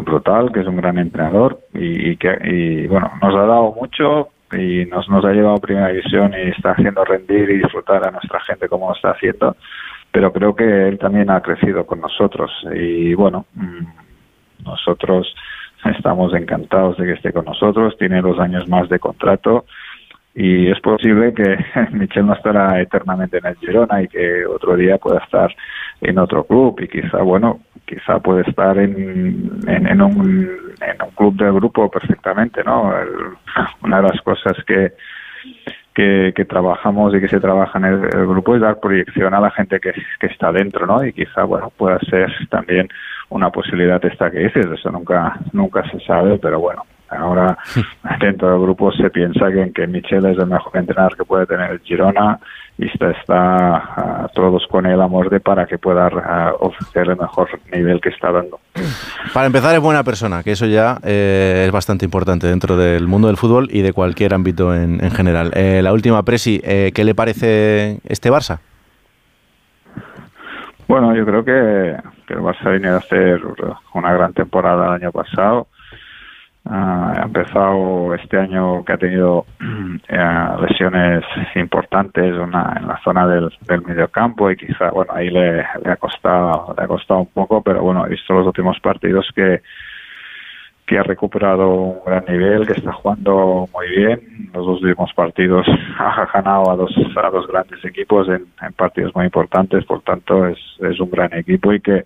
brutal, que es un gran entrenador y, y que y bueno nos ha dado mucho, y nos, nos ha llevado a primera división y está haciendo rendir y disfrutar a nuestra gente como lo está haciendo, pero creo que él también ha crecido con nosotros. Y bueno, mm, nosotros estamos encantados de que esté con nosotros, tiene dos años más de contrato y es posible que [laughs] Michel no estará eternamente en el Girona y que otro día pueda estar en otro club y quizá, bueno, quizá puede estar en, en, un, en un club del grupo perfectamente, ¿no? [laughs] una de las cosas que, que, trabajamos y que se trabaja en el, grupo es dar proyección a la gente que, que, está dentro, ¿no? Y quizá, bueno, pueda ser también una posibilidad esta que dices, eso nunca, nunca se sabe, pero bueno, Ahora, [laughs] dentro del grupo se piensa que, que Michel es el mejor entrenador que puede tener el Girona y está, está uh, todos con él a muerte para que pueda uh, ofrecer el mejor nivel que está dando. Para empezar, es buena persona, que eso ya eh, es bastante importante dentro del mundo del fútbol y de cualquier ámbito en, en general. Eh, la última, Presi, eh, ¿qué le parece este Barça? Bueno, yo creo que, que el Barça viene a hacer una gran temporada el año pasado ha empezado este año que ha tenido [clears throat] eh, lesiones importantes en la zona del, del mediocampo y quizá bueno ahí le, le, ha costado le ha costado un poco pero bueno he visto los últimos partidos que que ha recuperado un gran nivel, que está jugando muy bien. Los dos últimos partidos [laughs] ha ganado a dos, a dos grandes equipos en, en partidos muy importantes, por tanto es, es un gran equipo y que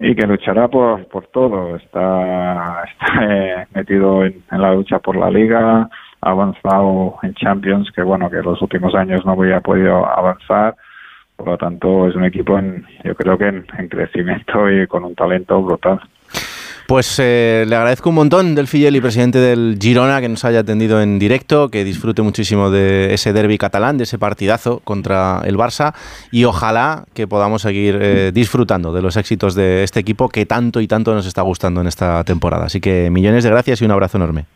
y que luchará por, por todo. Está, está eh, metido en, en, la lucha por la liga, ha avanzado en Champions, que bueno, que en los últimos años no había podido avanzar. Por lo tanto, es un equipo, en, yo creo que en, en crecimiento y con un talento brutal. Pues eh, le agradezco un montón del Filleli, presidente del Girona, que nos haya atendido en directo, que disfrute muchísimo de ese derby catalán, de ese partidazo contra el Barça y ojalá que podamos seguir eh, disfrutando de los éxitos de este equipo que tanto y tanto nos está gustando en esta temporada. Así que millones de gracias y un abrazo enorme.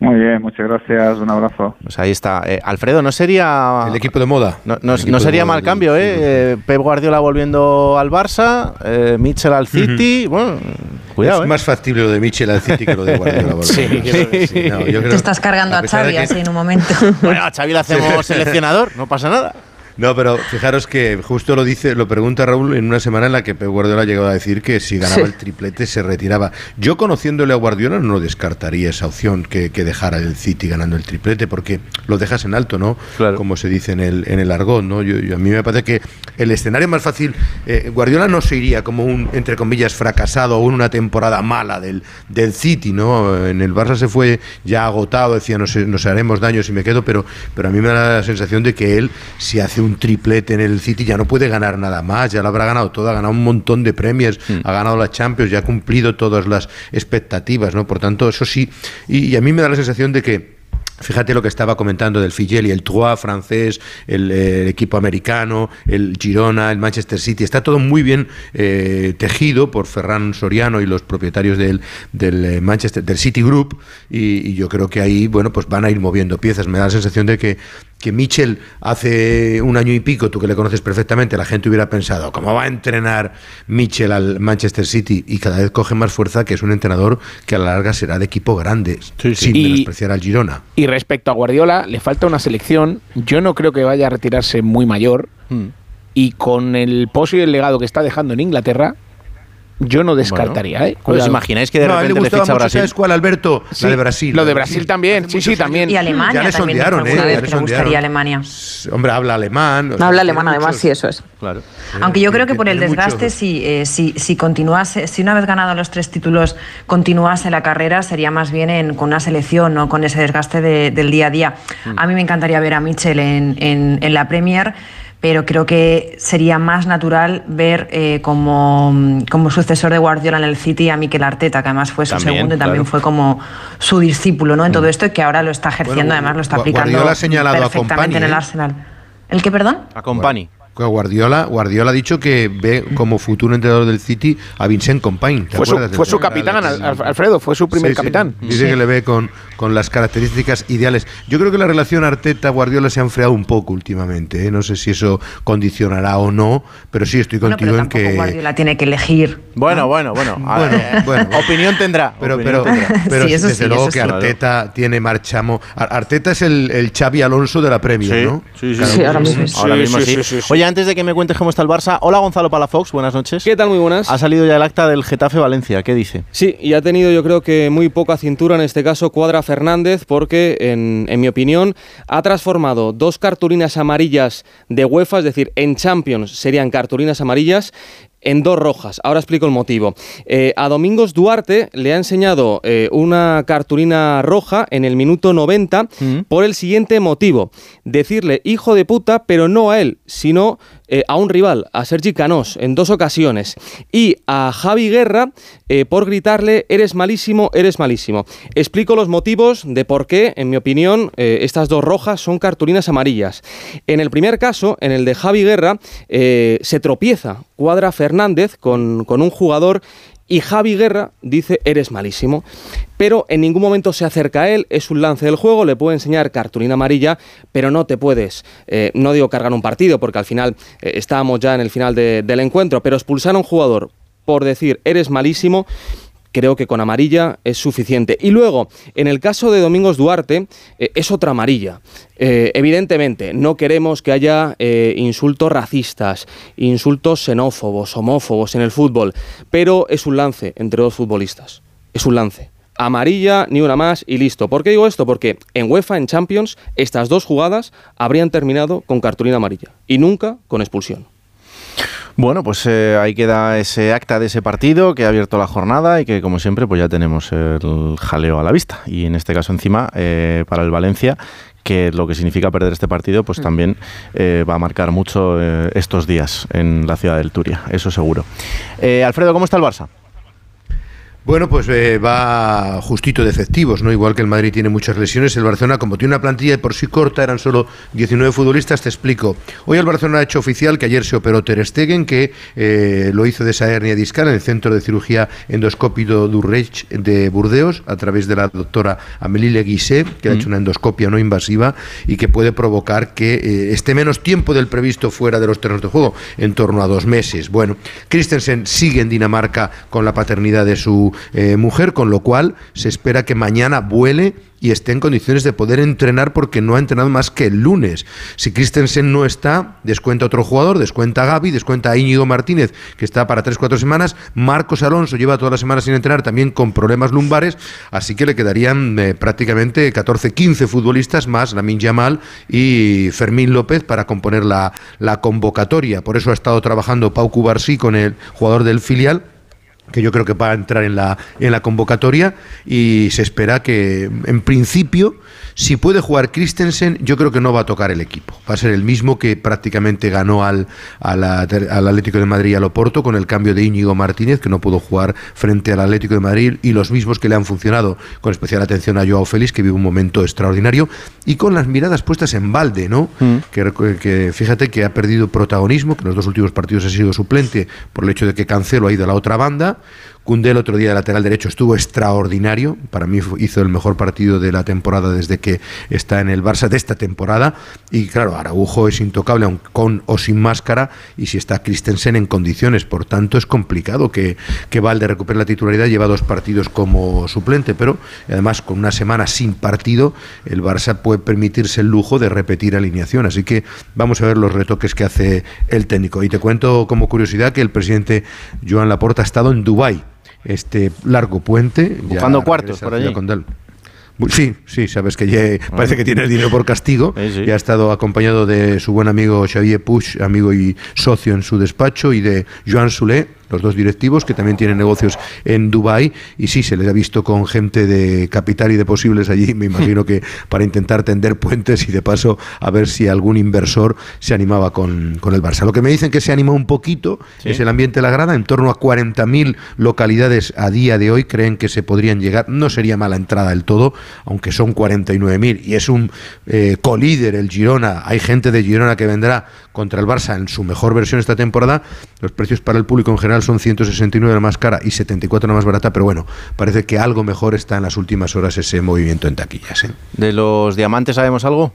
Muy bien, muchas gracias, un abrazo. Pues ahí está. Eh, Alfredo, ¿no sería... El equipo de moda. No, no, no sería mal cambio, ¿eh? eh Pep Guardiola volviendo al Barça, eh, Mitchell al City, uh -huh. bueno, cuidado. Es ¿eh? más factible lo de Mitchell al City que lo de Guardiola. sí, [laughs] sí. sí. No, Te estás cargando a, a Xavi que... así en un momento. Bueno, a Xavi le hacemos [laughs] seleccionador, no pasa nada. No, pero fijaros que justo lo dice, lo pregunta Raúl en una semana en la que Pep Guardiola ha llegado a decir que si ganaba sí. el triplete se retiraba. Yo conociéndole a Guardiola no descartaría esa opción que, que, dejara el City ganando el triplete porque lo dejas en alto, ¿no? Claro. Como se dice en el en el argot, ¿no? Yo, yo, a mí me parece que el escenario más fácil, eh, Guardiola no se iría como un entre comillas fracasado o una temporada mala del, del City, ¿no? En el Barça se fue ya agotado, decía nos, nos haremos daño si me quedo, pero pero a mí me da la sensación de que él si hace un un triplete en el City, ya no puede ganar nada más, ya lo habrá ganado todo, ha ganado un montón de premios, mm. ha ganado la Champions, ya ha cumplido todas las expectativas, ¿no? Por tanto, eso sí, y, y a mí me da la sensación de que Fíjate lo que estaba comentando del Figeli, el Troyes francés, el, el, equipo americano, el Girona, el Manchester City. Está todo muy bien eh, tejido por Ferran Soriano y los propietarios del, del eh, Manchester, del City Group. Y, y, yo creo que ahí, bueno, pues van a ir moviendo piezas. Me da la sensación de que, que Mitchell hace un año y pico, tú que le conoces perfectamente, la gente hubiera pensado, ¿cómo va a entrenar Mitchell al Manchester City? Y cada vez coge más fuerza, que es un entrenador que a la larga será de equipo grande, sí, sin y, menospreciar al Girona. Y respecto a Guardiola, le falta una selección. Yo no creo que vaya a retirarse muy mayor. Hmm. Y con el pozo y el legado que está dejando en Inglaterra, yo no descartaría, bueno, ¿eh? Pues imagináis que de no, repente le, le ficha Brasil. ¿Sabes cuál, Alberto? Sí, la de Brasil. Lo de Brasil también, sí, sí, también. Y Alemania ya le también. sondearon, ¿eh? Vez, ya le sondearon. gustaría Alemania. Hombre, habla alemán. O sea, habla alemán, además, muchos... sí, eso es. Claro. Aunque yo creo que por el desgaste, si, eh, si, si continuase, si una vez ganado los tres títulos continuase la carrera, sería más bien en, con una selección, no con ese desgaste de, del día a día. Mm. A mí me encantaría ver a Mitchell en, en, en la Premier pero creo que sería más natural ver eh, como, como, sucesor de Guardiola en el City a Mikel Arteta, que además fue su también, segundo y también claro. fue como su discípulo ¿no? en todo esto y que ahora lo está ejerciendo, bueno, además lo está aplicando Guardiola ha señalado perfectamente a Company, en el ¿eh? Arsenal. ¿El qué, perdón? A Company. Guardiola, Guardiola ha dicho que ve como futuro entrenador del City a Vincent Company. Fue su, fue su capitán, Alfredo, fue su primer sí, capitán. Sí. Dice sí. que le ve con, con, las características ideales. Yo creo que la relación Arteta-Guardiola se ha enfriado un poco últimamente. ¿eh? No sé si eso condicionará o no, pero sí estoy contigo bueno, en que. Guardiola tiene que elegir. Bueno, ¿no? bueno, bueno. bueno, ver, bueno. Opinión tendrá. Pero, opinión pero, tendrá. pero sí, desde sí, luego que sí. Arteta claro. tiene marchamo. Arteta es el, el Xavi Alonso de la Premier, ¿no? Sí, sí, claro, sí, ahora mismo, ahora mismo sí. Oye, antes de que me cuentes cómo está el Barça, hola Gonzalo Palafox, buenas noches. ¿Qué tal? Muy buenas. Ha salido ya el acta del Getafe Valencia, ¿qué dice? Sí, y ha tenido yo creo que muy poca cintura en este caso Cuadra Fernández porque, en, en mi opinión, ha transformado dos cartulinas amarillas de UEFA, es decir, en Champions serían cartulinas amarillas, en dos rojas. Ahora explico el motivo. Eh, a Domingos Duarte le ha enseñado eh, una cartulina roja en el minuto 90 mm. por el siguiente motivo. Decirle hijo de puta, pero no a él, sino eh, a un rival, a Sergi Canós, en dos ocasiones. Y a Javi Guerra eh, por gritarle eres malísimo, eres malísimo. Explico los motivos de por qué, en mi opinión, eh, estas dos rojas son cartulinas amarillas. En el primer caso, en el de Javi Guerra, se tropieza Cuadra Fernández con, con un jugador y Javi Guerra dice eres malísimo. Pero en ningún momento se acerca a él, es un lance del juego, le puede enseñar cartulina amarilla, pero no te puedes, eh, no digo cargar un partido, porque al final eh, estábamos ya en el final de, del encuentro, pero expulsar a un jugador por decir eres malísimo, creo que con amarilla es suficiente. Y luego, en el caso de Domingos Duarte, eh, es otra amarilla. Eh, evidentemente, no queremos que haya eh, insultos racistas, insultos xenófobos, homófobos en el fútbol, pero es un lance entre dos futbolistas. Es un lance. Amarilla, ni una más y listo. ¿Por qué digo esto? Porque en UEFA, en Champions, estas dos jugadas habrían terminado con cartulina amarilla y nunca con expulsión. Bueno, pues eh, ahí queda ese acta de ese partido que ha abierto la jornada y que, como siempre, pues ya tenemos el jaleo a la vista. Y en este caso, encima, eh, para el Valencia, que lo que significa perder este partido, pues mm. también eh, va a marcar mucho estos días en la ciudad del Turia, eso seguro. Alfredo, ¿cómo está el Barça? Bueno, pues eh, va justito de efectivos, ¿no? Igual que el Madrid tiene muchas lesiones, el Barcelona, como tiene una plantilla de por sí corta, eran solo 19 futbolistas, te explico. Hoy el Barcelona ha hecho oficial que ayer se operó Ter Stegen, que eh, lo hizo de esa hernia discal en el Centro de Cirugía Endoscópico Durreich de Burdeos, a través de la doctora Amélie Leguisset, que ha hecho mm. una endoscopia no invasiva y que puede provocar que eh, esté menos tiempo del previsto fuera de los terrenos de juego, en torno a dos meses. Bueno, Christensen sigue en Dinamarca con la paternidad de su eh, mujer, con lo cual se espera que mañana vuele y esté en condiciones de poder entrenar porque no ha entrenado más que el lunes. Si Christensen no está, descuenta otro jugador, descuenta a Gaby, descuenta a Íñigo Martínez, que está para 3-4 semanas. Marcos Alonso lleva toda la semana sin entrenar, también con problemas lumbares, así que le quedarían eh, prácticamente 14-15 futbolistas más, Lamin Yamal y Fermín López para componer la, la convocatoria. Por eso ha estado trabajando Pau Cubarsí con el jugador del filial que yo creo que va a entrar en la, en la convocatoria y se espera que, en principio, si puede jugar Christensen, yo creo que no va a tocar el equipo. Va a ser el mismo que prácticamente ganó al, al, Atlético de Madrid y al Oporto con el cambio de Íñigo Martínez, que no pudo jugar frente al Atlético de Madrid, y los mismos que le han funcionado, con especial atención a Joao Félix, que vive un momento extraordinario, y con las miradas puestas en balde, ¿no? Mm. Que, que, fíjate que ha perdido protagonismo, que en los dos últimos partidos ha sido suplente por el hecho de que Cancelo ha ido a la otra banda Cundé el otro día de lateral derecho estuvo extraordinario. Para mí hizo el mejor partido de la temporada desde que está en el Barça de esta temporada. Y claro, Araujo es intocable con o sin máscara. Y si está Christensen en condiciones, por tanto es complicado que, que Valde recupere la titularidad. Lleva dos partidos como suplente, pero además con una semana sin partido, el Barça puede permitirse el lujo de repetir alineación. Así que vamos a ver los retoques que hace el técnico. Y te cuento como curiosidad que el presidente Joan Laporta ha estado en Dubái este largo puente. Buscando cuartos por allí. Sí, sí, sabes que ya parece que tiene el dinero por castigo. Y ha estado acompañado de su buen amigo Xavier Puig, amigo y socio en su despacho, y de Joan Soulet, los dos directivos, que también tienen negocios en Dubái, y sí, se les ha visto con gente de capital y de posibles allí, me imagino que para intentar tender puentes y de paso a ver si algún inversor se animaba con, con el Barça. Lo que me dicen que se anima un poquito es el ambiente de la grada, en torno a 40.000 localidades a día de hoy creen que se podrían llegar, no sería mala entrada del todo, aunque son 49.000, y es un eh, colíder el Girona, hay gente de Girona que vendrá contra el Barça en su mejor versión esta temporada, los precios para el público en general son 169 la más cara y 74 la más barata, pero bueno, parece que algo mejor está en las últimas horas ese movimiento en taquillas. ¿eh? ¿De los diamantes sabemos algo?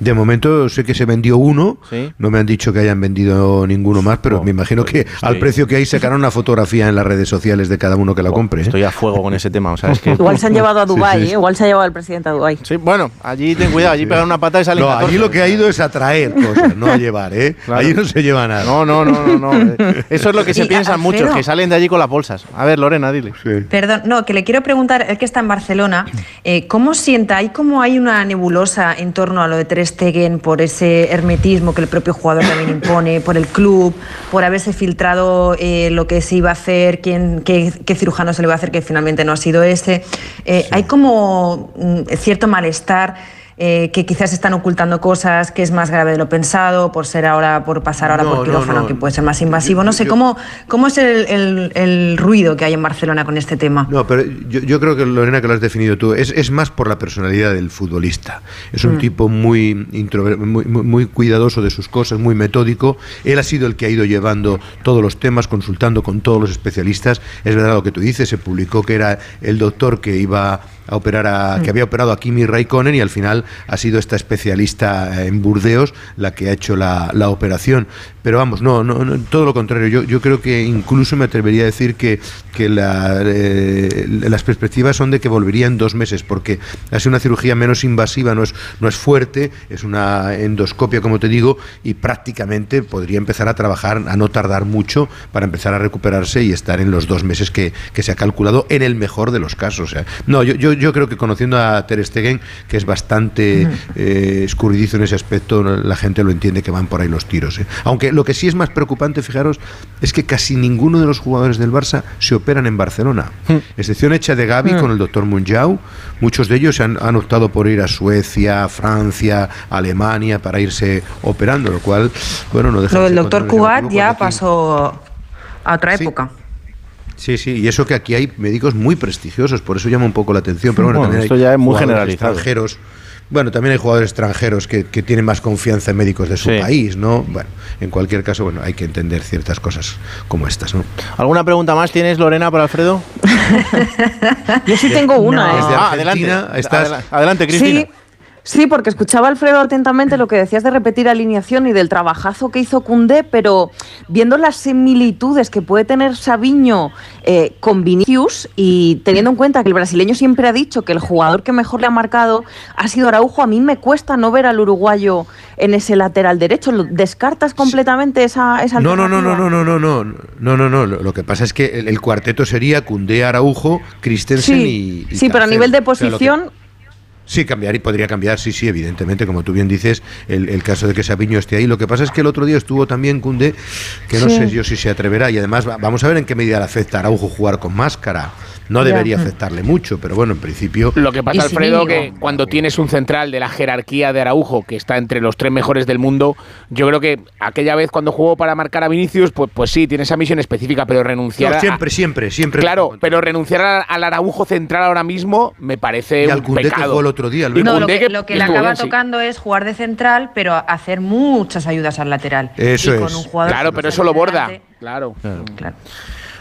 De momento sé que se vendió uno, no me han dicho que hayan vendido ninguno más, pero oh, me imagino que al precio que hay sacaron una fotografía en las redes sociales de cada uno que la oh, compre. ¿eh? Estoy a fuego con ese tema. Igual se han llevado a [laughs] Dubái, ¿eh? igual se ha llevado al presidente a Dubái. Sí, bueno, allí ten cuidado, allí pegan una pata y salen No, allí lo que ha ido es a traer cosas, no a [laughs] llevar, ¿eh? Allí no se lleva nada. No, no, no, no. no. [laughs] Eso es lo que se piensan muchos, que salen de allí con las bolsas. A ver, Lorena, dile. Perdón, no, que le quiero preguntar, el que está en Barcelona, eh, ¿cómo sienta? ¿Hay como hay una nebulosa en torno a lo de Ter Stegen por ese hermetismo que el propio jugador también impone, por el club, por haberse filtrado eh, lo que se iba a hacer, quién, qué, cirujano se le va a hacer, que finalmente no ha sido ese. Eh, hay como mm, cierto malestar eh, que quizás están ocultando cosas, que es más grave de lo pensado, por ser ahora, por pasar ahora por quirófano, que puede ser más invasivo. no sé, ¿cómo, ¿cómo es el, el, ruido que hay en Barcelona con este tema? No, pero yo, yo creo que, Lorena, que lo has definido tú, es, es más por la personalidad del futbolista. Es un mm. tipo muy, muy, muy, cuidadoso de sus cosas, muy metódico. Él ha sido el que ha ido llevando todos los temas, consultando con todos los especialistas. Es verdad lo que tú dices, se publicó que era el doctor que iba a operar a, que había operado a Kimi Raikkonen y al final ha sido esta especialista en Burdeos la que ha hecho la, la operación. Pero vamos, no, no, no, todo lo contrario. Yo, yo creo que incluso me atrevería a decir que, que la, eh, las perspectivas son de que volvería en dos meses, porque ha sido una cirugía menos invasiva, no es, no es fuerte, es una endoscopia, como te digo, y prácticamente podría empezar a trabajar, a no tardar mucho para empezar a recuperarse y estar en los dos meses que, que se ha calculado en el mejor de los casos. O sea, no, yo, yo, yo creo que conociendo a Ter Stegen, que es bastante eh, escurridizo en ese aspecto, la gente lo entiende que van por ahí los tiros. ¿eh? Aunque lo que sí es más preocupante, fijaros, es que casi ninguno de los jugadores del Barça se operan en Barcelona. Excepción hecha de Gaby con el doctor Munjau, muchos de ellos han, han optado por ir a Suecia, Francia, Alemania para irse operando, lo cual, bueno, no deja Lo de del doctor. Cugat ya pasó a otra época. Sí, sí, y eso que aquí hay médicos muy prestigiosos, por eso llama un poco la atención. Pero bueno, Bueno, también esto hay ya es muy jugadores generalizado. Extranjeros. Bueno, también hay jugadores extranjeros que, que tienen más confianza en médicos de su Sí. país, ¿no? Bueno, en cualquier caso, bueno, hay que entender ciertas cosas como estas, ¿no? ¿Alguna pregunta más tienes, Lorena, para Alfredo? [laughs] Yo sí tengo una. ¿eh? Desde Ah, adelante. estás- Adela- Adelante, Cristina. Sí, sí, porque escuchaba Alfredo atentamente lo que decías de repetir alineación y del trabajazo que hizo Cundé, pero viendo las similitudes que puede tener Sabiño eh, con Vinicius y teniendo en cuenta que el brasileño siempre ha dicho que el jugador que mejor le ha marcado ha sido Araujo, a mí me cuesta no ver al uruguayo en ese lateral derecho. ¿Lo- ¿Descartas completamente esa, esa No, no, no, no, no, no, no, no, no, no, no. Lo, que pasa es que el, el cuarteto sería Cundé, Araujo, Christensen Sí, y, y sí, pero a nivel de O sea, posición, Sí, cambiar y podría cambiar, sí, sí, evidentemente, como tú bien dices, el, el caso de que Sabiño esté ahí. Lo que pasa es que el otro día estuvo también Cundé, que no Sí. sé yo si se atreverá, y además va- vamos a ver en qué medida le afecta a Araujo jugar con máscara. No debería Mm. afectarle mucho, pero bueno, en principio. Lo que pasa, Alfredo, que cuando tienes un central de la jerarquía de Araujo, que está entre los tres mejores del mundo, yo creo que aquella vez cuando jugó para marcar a Vinicius, pues, pues sí, tiene esa misión específica, pero renunciar No, a- siempre, siempre, siempre. Claro, pero renunciar al Araujo central ahora mismo me parece Y al un pecado. jugó el otro día, Alberto. No, lo que, lo que le acaba bien, sí. tocando es jugar de central, pero hacer muchas ayudas al lateral. Eso y con es. un jugador Claro, pero eso lo borda. Claro.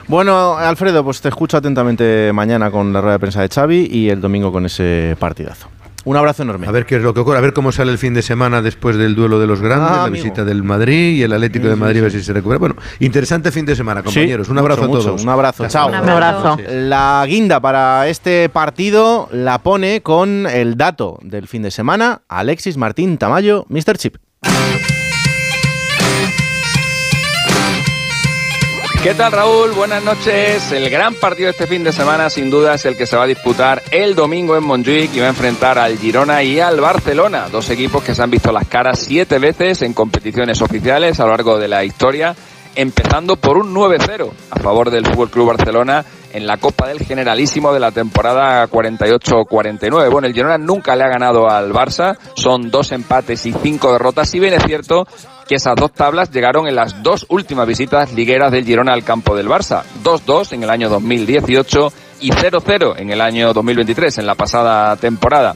Bueno, Alfredo, pues te escucho atentamente mañana con la rueda de prensa de Xavi y el domingo con ese partidazo. Un abrazo enorme. A ver qué es lo que ocurre, a ver cómo sale el fin de semana después del duelo de los grandes, Ah, la amigo. visita del Madrid y el Atlético Sí, de sí, Madrid, a ver si se recupera. Bueno, interesante fin de semana, compañeros. Sí, un abrazo mucho, a mucho. todos. Un abrazo, Hasta chao. luego. Un abrazo. La guinda para este partido la pone con el dato del fin de semana Alexis Martín Tamayo, Mr. Chip. ¿Qué tal Raúl? Buenas noches. El gran partido de este fin de semana sin duda es el que se va a disputar el domingo en Montjuic y va a enfrentar al Girona y al Barcelona, dos equipos que se han visto las caras siete veces en competiciones oficiales a lo largo de la historia, empezando por un 9-0 a favor del Fútbol Club Barcelona en la Copa del Generalísimo de la temporada 48-49. Bueno, el Girona nunca le ha ganado al Barça, son dos empates y cinco derrotas, si bien es cierto que esas dos tablas llegaron en las dos últimas visitas ligueras del Girona al campo del Barça. 2-2 en el año 2018 y 0-0 en el año 2023, en la pasada temporada.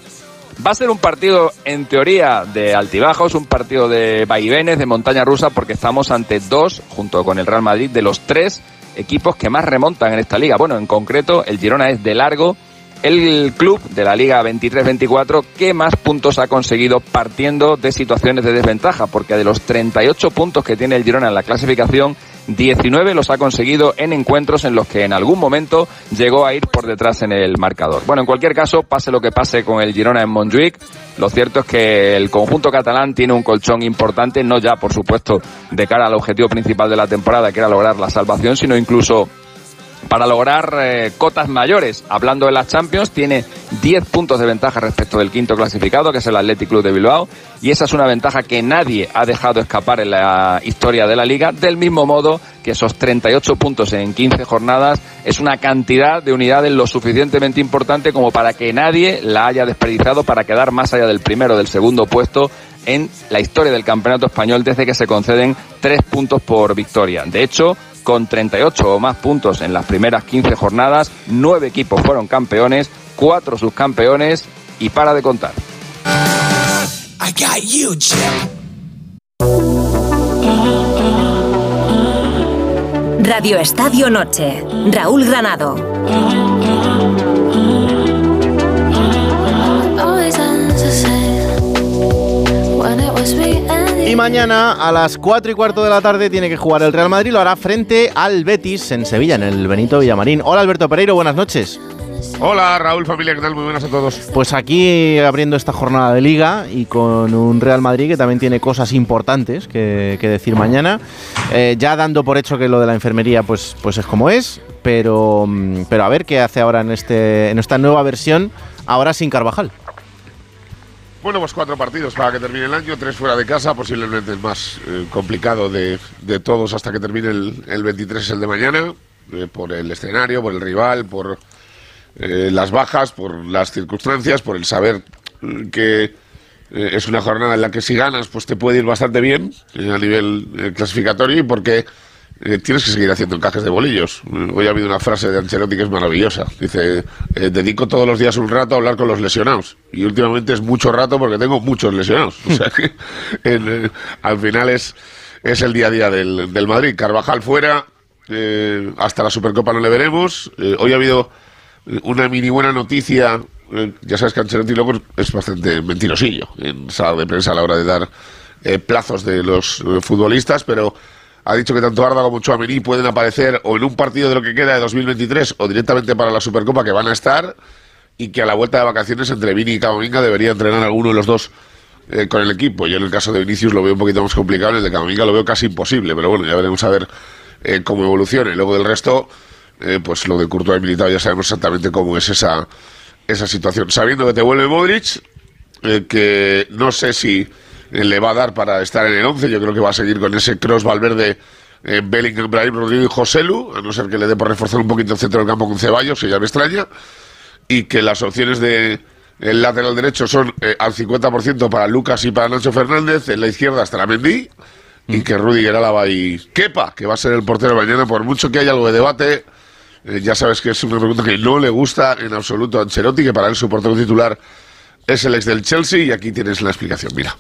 Va a ser un partido, en teoría, de altibajos, un partido de vaivenes, de montaña rusa, porque estamos ante dos, junto con el Real Madrid, de los tres equipos que más remontan en esta liga. Bueno, en concreto, el Girona es de largo el club de la Liga 23-24 que más puntos ha conseguido partiendo de situaciones de desventaja, porque de los 38 puntos que tiene el Girona en la clasificación, 19 los ha conseguido en encuentros en los que en algún momento llegó a ir por detrás en el marcador. Bueno, en cualquier caso, pase lo que pase con el Girona en Montjuic, lo cierto es que el conjunto catalán tiene un colchón importante, no ya, por supuesto, de cara al objetivo principal de la temporada, que era lograr la salvación, sino incluso para lograr eh, cotas mayores. Hablando de las Champions, tiene 10 puntos de ventaja respecto del quinto clasificado, que es el Athletic Club de Bilbao, y esa es una ventaja que nadie ha dejado escapar en la historia de la liga, del mismo modo que esos 38 puntos en 15 jornadas es una cantidad de unidades lo suficientemente importante como para que nadie la haya desperdiciado para quedar más allá del primero o del segundo puesto en la historia del campeonato español desde que se conceden tres puntos por victoria. De hecho, con 38 o más puntos en las primeras 15 jornadas, nueve equipos fueron campeones, cuatro subcampeones y para de contar. Radio Estadio Noche, Raúl Granado. Y mañana a las 4 y cuarto de la tarde tiene que jugar el Real Madrid. Lo hará frente al Betis en Sevilla, en el Benito Villamarín. Hola Alberto Pereiro, buenas noches. Hola Raúl, familia, ¿qué tal? Muy buenas a todos. Pues aquí abriendo esta jornada de liga y con un Real Madrid que también tiene cosas importantes que, que decir mañana. Eh, ya dando por hecho que lo de la enfermería pues, pues es como es, pero, mm, pero a ver qué hace ahora en, este, en esta nueva versión, ahora sin Carvajal. Bueno, pues cuatro partidos para que termine el año, tres fuera de casa, posiblemente el más eh, complicado de, de todos hasta que termine el, el 23, el de mañana, eh, por el escenario, por el rival, por eh, las bajas, por las circunstancias, por el saber eh, que es una jornada en la que si ganas, pues te puede ir bastante bien a nivel clasificatorio y porque eh, tienes que seguir haciendo encajes de bolillos. Eh, Hoy ha habido una frase de Ancelotti que es maravillosa. Dice, eh, dedico todos los días un rato a hablar con los lesionados. Y últimamente es mucho rato porque tengo muchos lesionados. O sea [laughs] que eh, al final es, es el día a día del, del Madrid. Carvajal fuera, hasta la Supercopa no le veremos. Hoy ha habido una mini buena noticia. ya sabes que Ancelotti luego es bastante mentirosillo en sala de prensa a la hora de dar plazos de los futbolistas, pero ha dicho que tanto Arda como Chouameni pueden aparecer o en un partido de lo que queda de 2023 o directamente para la Supercopa que van a estar y que a la vuelta de vacaciones entre Vini y Camavinga debería entrenar alguno de los dos eh, con el equipo. Yo en el caso de Vinicius lo veo un poquito más complicado, en el de Camavinga lo veo casi imposible, pero bueno, ya veremos a ver eh, cómo evoluciona. Y luego del resto, eh, pues lo de Courtois y Militao ya sabemos exactamente cómo es esa, esa situación. Sabiendo que te vuelve Modric, eh, que no sé si le va a dar para estar en el 11, yo creo que va a seguir con ese cross Valverde, eh, Bellingham, Brahim, Rodrigo y Joselu, a no ser que le dé por reforzar un poquito el centro del campo con Ceballos, que ya me extraña, y que las opciones de el lateral derecho son eh, al 50% para Lucas y para Nacho Fernández, en la izquierda estará Mendy, y que Rudiger Álava y Kepa, que va a ser el portero mañana, por mucho que haya algo de debate, eh, ya sabes que es una pregunta que no le gusta en absoluto a Ancelotti, que para él su portero titular es el ex del Chelsea, y aquí tienes la explicación, mira.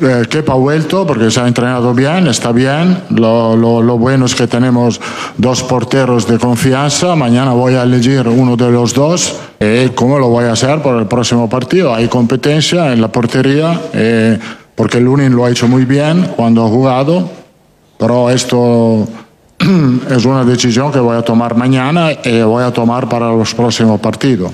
Eh, ha vuelto porque se ha entrenado bien, está bien. Lo, bueno es que tenemos dos porteros de confianza. Mañana voy a elegir uno de los dos. Eh, ¿Cómo lo voy a hacer por el próximo partido? Hay competencia en la portería eh, porque Lunin lo ha hecho muy bien cuando ha jugado. Pero esto [clears throat] es una decisión que voy a tomar mañana y voy a tomar para los próximos partidos.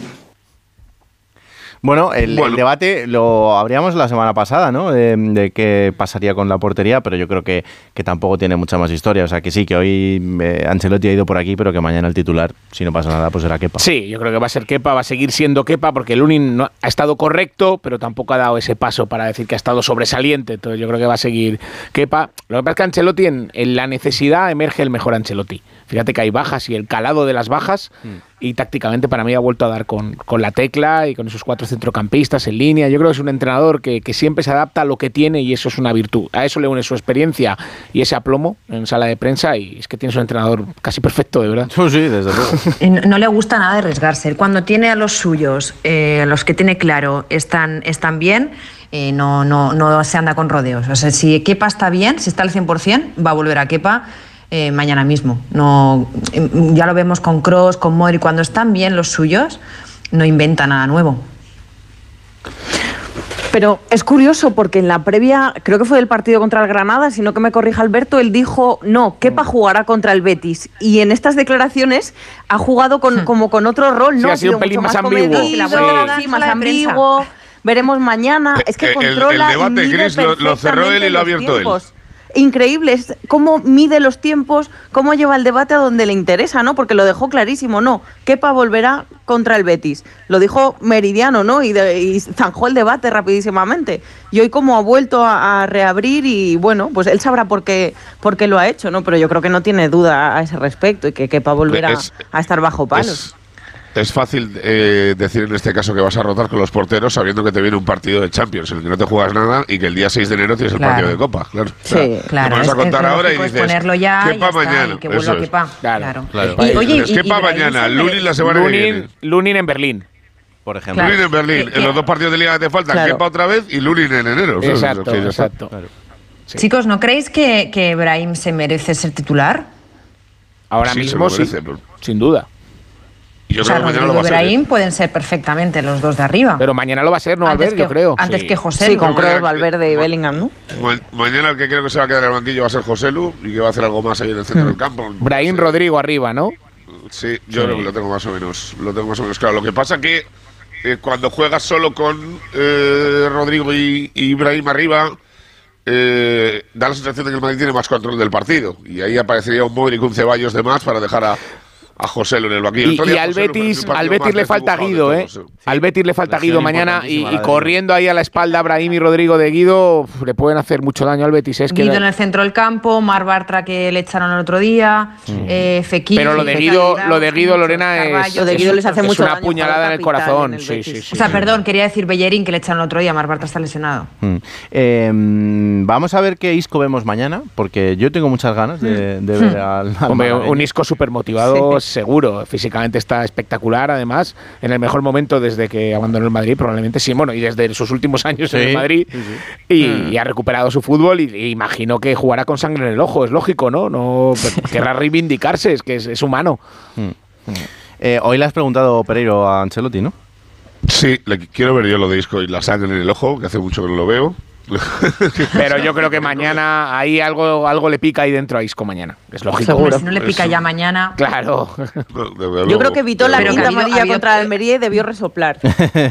Bueno, el, el debate lo abríamos la semana pasada, ¿no? De, de qué pasaría con la portería, pero yo creo que, que tampoco tiene mucha más historia. O sea, que sí, que hoy eh, Ancelotti ha ido por aquí, pero que mañana el titular, si no pasa nada, pues será Kepa. Sí, yo creo que va a ser Kepa, va a seguir siendo Kepa, porque Lunin no, ha estado correcto, pero tampoco ha dado ese paso para decir que ha estado sobresaliente. Entonces yo creo que va a seguir Kepa. Lo que pasa es que Ancelotti, en, en la necesidad, emerge el mejor Ancelotti. Fíjate que hay bajas y el calado de las bajas, y tácticamente para mí ha vuelto a dar con, con la tecla y con esos cuatro centrocampistas en línea. Yo creo que es un entrenador que, que siempre se adapta a lo que tiene y eso es una virtud. A eso le une su experiencia y ese aplomo en sala de prensa y es que tienes un entrenador casi perfecto, de verdad. Sí, desde luego. [laughs] Y no, no le gusta nada arriesgarse. Cuando tiene a los suyos, eh, los que tiene claro, están, están bien, eh, no, no, no se anda con rodeos. O sea, si Kepa está bien, si está al 100%, va a volver a Kepa eh, mañana mismo. No, eh, ya lo vemos con Cross, con Modri. Cuando están bien los suyos, no inventa nada nuevo. Pero es curioso porque en la previa, creo que fue del partido contra el Granada, si no que me corrija Alberto, él dijo, no, Kepa jugará contra el Betis. Y en estas declaraciones ha jugado con, como con otro rol, Sí, ¿no? ha sido un pelín más ambiguo. comedido, Sí. sí, más ambiguo. Veremos mañana. Es que el- el controla y debate, Chris, lo- lo cerró él y lo ha abierto él. Increíble, es cómo mide los tiempos, cómo lleva el debate a donde le interesa, ¿no? Porque lo dejó clarísimo, no. Kepa volverá contra el Betis. Lo dijo Meridiano, ¿no? Y, de- y zanjó el debate rapidísimamente. Y hoy como ha vuelto a, a reabrir y bueno, pues él sabrá por qué, por qué lo ha hecho, ¿no? Pero yo creo que no tiene duda a ese respecto y que Kepa volverá Es- a estar bajo palos. Es, fácil eh, decir en este caso que vas a rotar con los porteros sabiendo que te viene un partido de Champions en el que no te juegas nada y que el día 6 de enero tienes el Claro. partido de Copa. Claro. Sí, O sea, claro, Te es- a contar es ahora y dices. ponerlo ya y Kepa ya está, mañana. y que vuelva. Kepa. Claro. Claro. Y- y- y Brahim mañana, Lunin la semana que viene. Lunin, Lunin en Berlín. Por ejemplo. Lunin en Berlín. En los dos partidos de liga que te faltan, Claro. Kepa otra vez y Lunin en enero. Exacto, Es que ya está. exacto. Chicos, ¿no creéis que, que Brahim se merece ser titular? Ahora Sí, mismo sí, merece, pero- sin duda. Yo Yo o sea, creo que mañana lo va a ser. Brahim pueden ser perfectamente los dos de arriba. Pero mañana lo va a ser, ¿no, Antes Albert? Yo que- creo. antes que José Sí, con Kroos, Valverde y Bellingham, ¿no? Ma- mañana el que creo que se va a quedar en el banquillo va a ser José Lu y que va a hacer algo más ahí en el centro del campo. Brahim Rodrigo arriba, ¿no? Sí, yo creo que lo tengo más o menos, lo tengo más o menos claro. Lo que pasa que eh, cuando juegas solo con eh, Rodrigo y, y Ibrahim arriba, eh, da la sensación de que el Madrid tiene más control del partido. Y ahí aparecería un Modric, un Ceballos de más para dejar a, a José Lu en el banquillo. Y, y al José Betis, partido al Betis le falta Guido, ¿eh? Al Betis le falta Guido mañana y, corriendo ahí a la espalda Brahim y Rodrigo de Guido uf, le pueden hacer mucho daño al Betis. Es que Guido en el centro del campo, Mar Bartra que le echaron el otro día, eh, Fekir. Pero lo de Guido, lo de Guido Lorena es, Lo de Guido les hace es mucho una daño, puñalada en el corazón. en el Sí, Betis. sí, sí. O sea, perdón, quería decir Bellerín que le echaron el otro día, Mar Bartra está lesionado. Mm. Eh, vamos a ver qué Isco vemos mañana, porque yo tengo muchas ganas de, de ver al, al Hombre, un Isco súper motivado, seguro. Físicamente está espectacular, además, en el mejor momento desde que abandonó el Madrid, probablemente sí, bueno, y desde sus últimos [laughs] años en el Madrid. sí, sí. Y, Mm. y ha recuperado su fútbol y, y imagino que jugará con sangre en el ojo, es lógico, ¿no? no pero [laughs] querrá reivindicarse, es que es, es humano. Eh, hoy le has preguntado Pereiro a Ancelotti, ¿no? Sí, le quiero ver yo lo de Isco y la sangre en el ojo, que hace mucho que no lo veo. Pero yo creo que [laughs] mañana ahí algo, algo le pica ahí dentro a Isco mañana, es lógico. Si no le pica ya mañana. Claro. Yo creo que evitó la quinta amarilla contra el Almería y debió resoplar.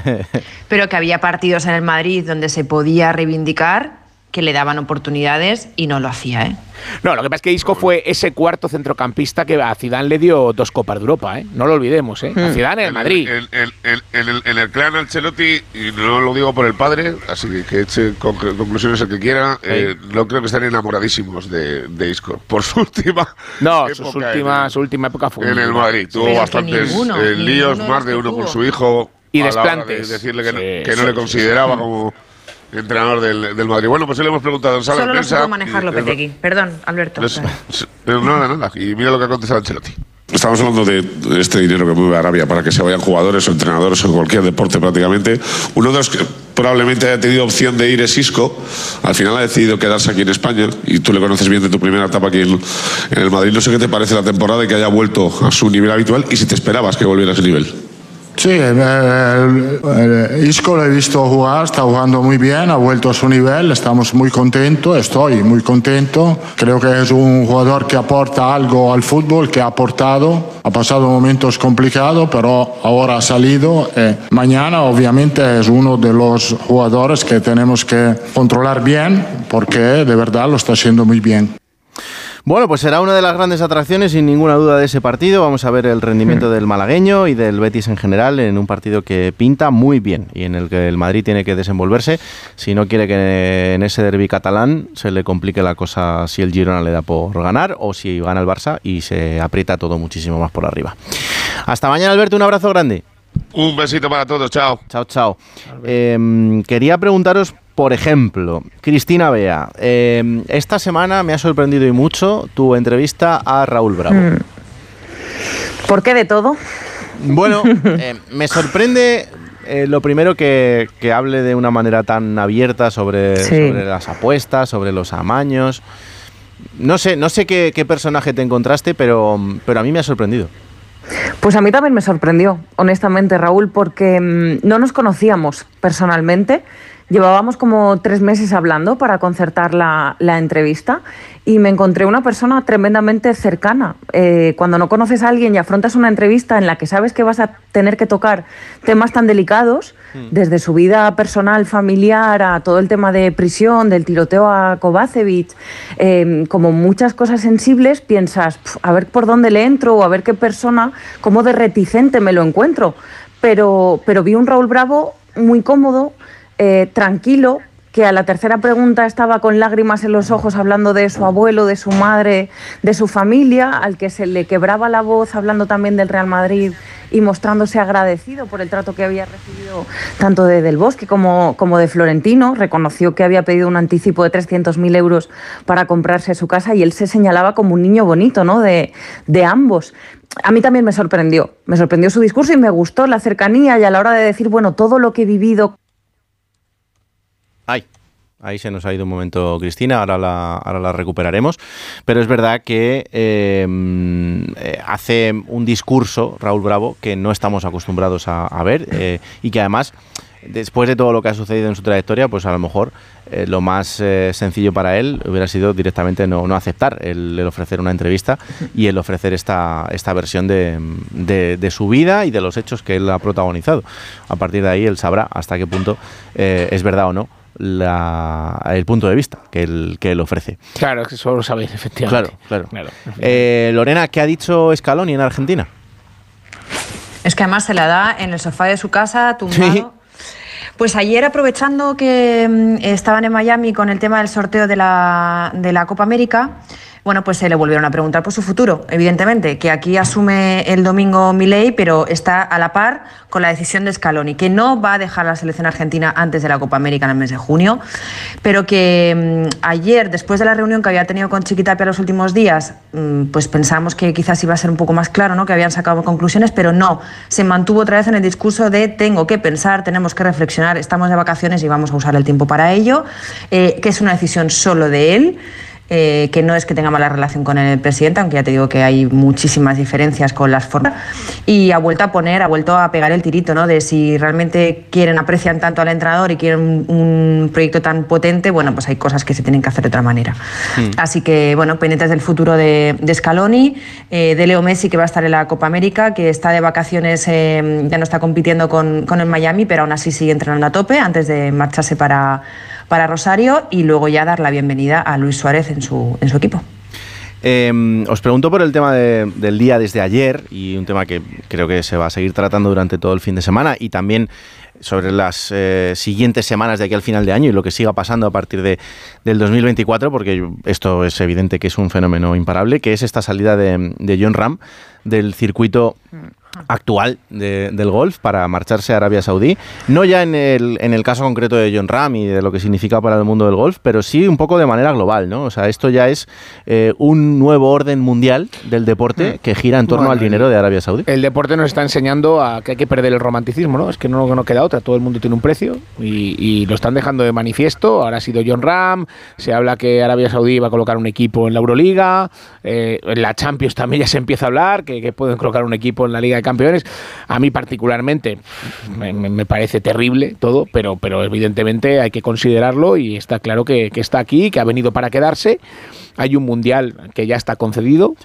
[laughs] Pero que había partidos en el Madrid donde se podía reivindicar, que le daban oportunidades y no lo hacía, ¿eh? No, lo que pasa es que Isco fue ese cuarto centrocampista que a Zidane le dio dos Copas de Europa, ¿eh? No lo olvidemos, ¿eh? A Zidane en el Madrid. En, en- en- en el, en el clan Ancelotti, y no lo digo por el padre, así que que eche con- conclusiones el que quiera, eh, no creo que estén enamoradísimos de, de Isco. Por su [laughs] última No, época su última, su última época fue en el Madrid. Tuvo bastantes ninguno, eh, líos, ninguno más de uno con su hijo. Y desplantes. de decirle que, no- Sí, que no sí, le sí, consideraba sí. como entrenador del, del Madrid. Bueno, pues sí le hemos preguntado en sala Solo de prensa. supo manejar y- Lopetegui. Perdón, Alberto. les- no, nada, nada. Y mira lo que ha contestado Ancelotti. Estamos hablando de este dinero que mueve Arabia para que se vayan jugadores o entrenadores en cualquier deporte prácticamente. Uno de los que probablemente haya tenido opción de ir es Isco. Al final ha decidido quedarse aquí en España y tú le conoces bien de tu primera etapa aquí en, en el Madrid. No sé qué te parece la temporada y que haya vuelto a su nivel habitual y si te esperabas que volviera a ese nivel. Sí, el Isco lo he visto jugar, está jugando muy bien, ha vuelto a su nivel, estamos muy contentos, estoy muy contento. Creo que es un jugador que aporta algo al fútbol, que ha aportado, ha pasado momentos complicados, pero ahora ha salido. eh, mañana obviamente es uno de los jugadores que tenemos que controlar bien, porque de verdad lo está haciendo muy bien. Bueno, pues será una de las grandes atracciones, sin ninguna duda, de ese partido. Vamos a ver el rendimiento del malagueño y del Betis en general en un partido que pinta muy bien y en el que el Madrid tiene que desenvolverse si no quiere que en ese derby catalán se le complique la cosa si el Girona le da por ganar o si gana el Barça y se aprieta todo muchísimo más por arriba. Hasta mañana, Alberto. Un abrazo grande. Un besito para todos. Chao. Chao, chao. Eh, quería preguntaros, por ejemplo, Cristina Bea, eh, esta semana me ha sorprendido y mucho tu entrevista a Raúl Bravo. Mm. ¿Por qué de todo? Bueno, [laughs] eh, me sorprende eh, lo primero que, que hable de una manera tan abierta sobre, Sí. sobre las apuestas, sobre los amaños. No sé, no sé qué, qué personaje te encontraste, pero, pero a mí me ha sorprendido. Pues a mí también me sorprendió, honestamente, Raúl, porque mm, no nos conocíamos personalmente. Llevábamos como tres meses hablando para concertar la, la entrevista y me encontré una persona tremendamente cercana. Eh, cuando no conoces a alguien y afrontas una entrevista en la que sabes que vas a tener que tocar temas tan delicados, desde su vida personal, familiar, a todo el tema de prisión, del tiroteo a Kovacevic, eh, como muchas cosas sensibles, piensas, "Pf, a ver por dónde le entro o a ver qué persona, cómo de reticente me lo encuentro. Pero, pero vi un Raúl Bravo muy cómodo, eh, tranquilo, que a la tercera pregunta estaba con lágrimas en los ojos hablando de su abuelo, de su madre, de su familia, al que se le quebraba la voz hablando también del Real Madrid y mostrándose agradecido por el trato que había recibido tanto de Del Bosque como, como de Florentino. Reconoció que había pedido un anticipo de 300.000 euros para comprarse su casa y él se señalaba como un niño bonito ¿no? de, de ambos. A mí también me sorprendió, me sorprendió su discurso y me gustó la cercanía y a la hora de decir, bueno, todo lo que he vivido Ahí se nos ha ido un momento Cristina, ahora la, ahora la recuperaremos. Pero es verdad que eh, eh, hace un discurso, Raúl Bravo, que no estamos acostumbrados a, ver eh, y que además después de todo lo que ha sucedido en su trayectoria, pues a lo mejor eh, lo más sencillo para él hubiera sido directamente no, no aceptar el, ofrecer una entrevista y el ofrecer esta, esta versión de, de- su vida y de los hechos que él ha protagonizado. A partir de ahí él sabrá hasta qué punto es verdad o no la- el punto de vista que él, que él ofrece. Claro, que solo sabéis, efectivamente. Claro, claro. Eh, Lorena, ¿qué ha dicho Scaloni en Argentina? Es que además se la da en el sofá de su casa, tumbado. Pues ayer, aprovechando que mm, estaban en Miami con el tema del sorteo de la, de la Copa América, bueno, pues se le volvieron a preguntar por su futuro, evidentemente, que aquí asume el domingo Milei, pero está a la par con la decisión de Scaloni, que no va a dejar la selección argentina antes de la Copa América en el mes de junio, pero que mm, ayer, después de la reunión que había tenido con Chiquitapia los últimos días, mm, pues pensamos que quizás iba a ser un poco más claro, ¿no? que habían sacado conclusiones, pero no, se mantuvo otra vez en el discurso de tengo que pensar, tenemos que reflexionar, estamos de vacaciones y vamos a usar el tiempo para ello, eh, que es una decisión solo de él. Eh, que no es que tenga mala relación con el presidente, aunque ya te digo que hay muchísimas diferencias con las formas, y ha vuelto a poner, ha vuelto a pegar el tirito, ¿no? De si realmente quieren, aprecian tanto al entrenador y quieren un, proyecto tan potente, bueno, pues hay cosas que se tienen que hacer de otra manera. Así que, bueno, pendientes del futuro de, de Scaloni, eh, de Leo Messi, que va a estar en la Copa América, que está de vacaciones, eh, ya no está compitiendo con, con el Miami, pero aún así sigue entrenando a tope antes de marcharse para, para Rosario y luego ya dar la bienvenida a Luis Suárez en su, en su equipo. Eh, os pregunto por el tema de- del día desde ayer y un tema que creo que se va a seguir tratando durante todo el fin de semana y también sobre las eh, siguientes semanas de aquí al final de año y lo que siga pasando a partir de, del 2024, porque esto es evidente que es un fenómeno imparable, que es esta salida de, de John Ram del circuito actual de- del golf para marcharse a Arabia Saudí. No ya en el, en el caso concreto de John Ram y de lo que significa para el mundo del golf, pero sí un poco de manera global, ¿no? O sea, esto ya es eh, un nuevo orden mundial del deporte que gira en torno Bueno, al dinero de Arabia Saudí. El deporte nos está enseñando a que hay que perder el romanticismo, ¿no? Es que no, no queda otra, todo el mundo tiene un precio y, y lo están dejando de manifiesto. Ahora ha sido John Ram, se habla que Arabia Saudí va a colocar un equipo en la Euroliga, eh, en la Champions también ya se empieza a hablar, que, que pueden colocar un equipo en la Liga de Campeones. A mí particularmente me, parece terrible todo, pero, pero evidentemente hay que considerarlo y está claro que, que está aquí, que ha venido para quedarse. Hay un mundial que ya está concedido,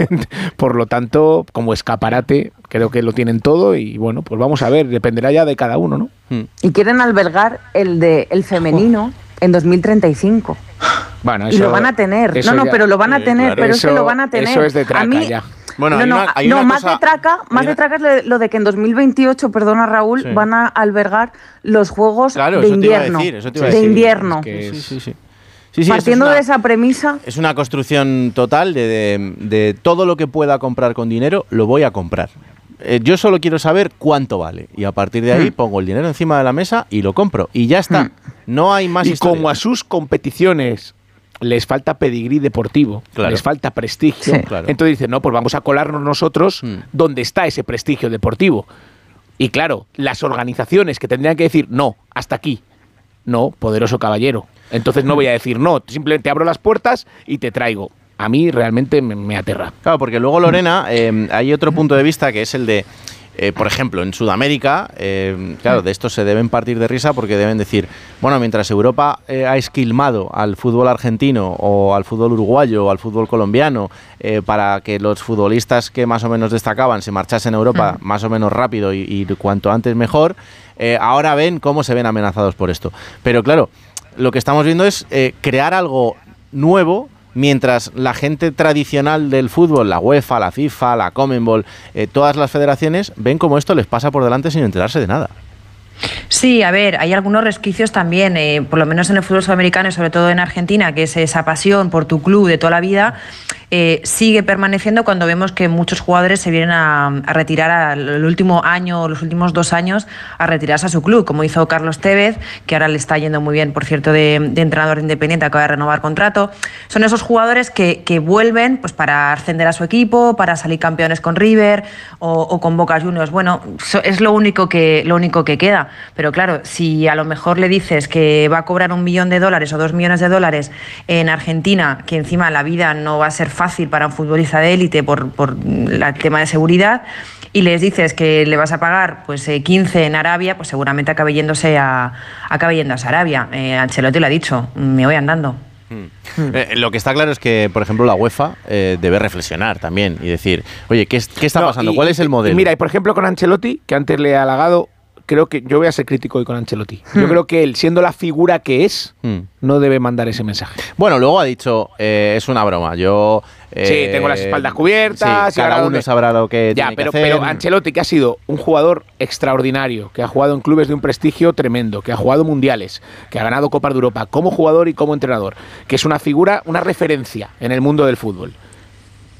[laughs] por lo tanto, como escaparate, creo que lo tienen todo y bueno, pues vamos a ver, dependerá ya de cada uno, ¿no? Y quieren albergar el de el femenino en 2035. Bueno, y lo van a tener. eso No, no, ya- pero lo van a tener, claro. pero es que Eso- lo van a tener. Eso es de traca a mí, ya. Bueno, no, hay no, una- hay no, una más cosa- de traca, más de traca es lo de- que en 2028, perdona Raúl, Sí. van a albergar los juegos Claro, de invierno. decir, eso te iba a de decir. invierno. Es que es- Sí, sí, sí. Sí, sí, eso es Partiendo una- de esa premisa, Es una construcción total de, de- de todo lo que pueda comprar con dinero, lo voy a comprar. Eh, yo solo quiero saber cuánto vale. Y a partir de ahí Hmm. pongo el dinero encima de la mesa y lo compro. Y ya está. No hay más y historia. como a sus competiciones les falta pedigrí deportivo, Claro. les falta prestigio, Sí. Claro. entonces dicen, no, pues vamos a colarnos nosotros donde está ese prestigio deportivo. Y claro, las organizaciones que tendrían que decir, no, hasta aquí, no, poderoso caballero. Entonces no voy a decir no, simplemente abro las puertas y te traigo. A mí realmente me, me aterra. Claro, porque luego, Lorena, eh, hay otro punto de vista que es el de, eh, por ejemplo, en Sudamérica, eh, claro, de esto se deben partir de risa porque deben decir, bueno, mientras Europa eh, ha esquilmado al fútbol argentino o al fútbol uruguayo o al fútbol colombiano para que los futbolistas que más o menos destacaban se marchasen a Europa más o menos rápido y, y cuanto antes mejor, ahora ven cómo se ven amenazados por esto. Pero claro, lo que estamos viendo es crear algo nuevo mientras la gente tradicional del fútbol, la UEFA, la FIFA, la Commonwealth, eh, todas las federaciones ven como esto les pasa por delante sin enterarse de nada. Sí, a ver, hay algunos resquicios también, eh, por lo menos en el fútbol sudamericano y sobre todo en Argentina, que es esa pasión por tu club de toda la vida. Eh, sigue permaneciendo cuando vemos que muchos jugadores se vienen a, a retirar al último año o los últimos dos años a retirarse a su club, como hizo Carlos Tevez, que ahora le está yendo muy bien, por cierto, de, de entrenador independiente, acaba de renovar contrato. Son esos jugadores que, que vuelven pues, para ascender a su equipo, para salir campeones con River o, o con Boca Juniors. Bueno, so- es lo único, que, lo único que queda. Pero claro, si a lo mejor le dices que va a cobrar un millón de dólares o dos millones de dólares en Argentina, que encima la vida no va a ser fácil para un futbolista de élite por, por el tema de seguridad, y les dices que le vas a pagar pues eh, 15 en Arabia, pues seguramente acabe yéndose a, acabe yéndose a Arabia. Eh, Ancelotti lo ha dicho, me voy andando. Eh, lo que está claro es que, por ejemplo, la UEFA eh, debe reflexionar también y decir, oye, ¿qué, es- qué está No, pasando? y- ¿Cuál es el modelo? y mira, y por ejemplo con Ancelotti, que antes le he halagado, creo que yo voy a ser crítico hoy con Ancelotti. Yo Hmm. creo que él, siendo la figura que es, Hmm. no debe mandar ese mensaje. Bueno, luego ha dicho, eh, es una broma, yo... eh, sí, tengo las espaldas cubiertas. sí, cada uno sabrá lo que Ya, tiene pero, que hacer. pero Ancelotti, que ha sido un jugador extraordinario, que ha jugado en clubes de un prestigio tremendo, que ha jugado mundiales, que ha ganado Copas de Europa como jugador y como entrenador, que es una figura, una referencia en el mundo del fútbol.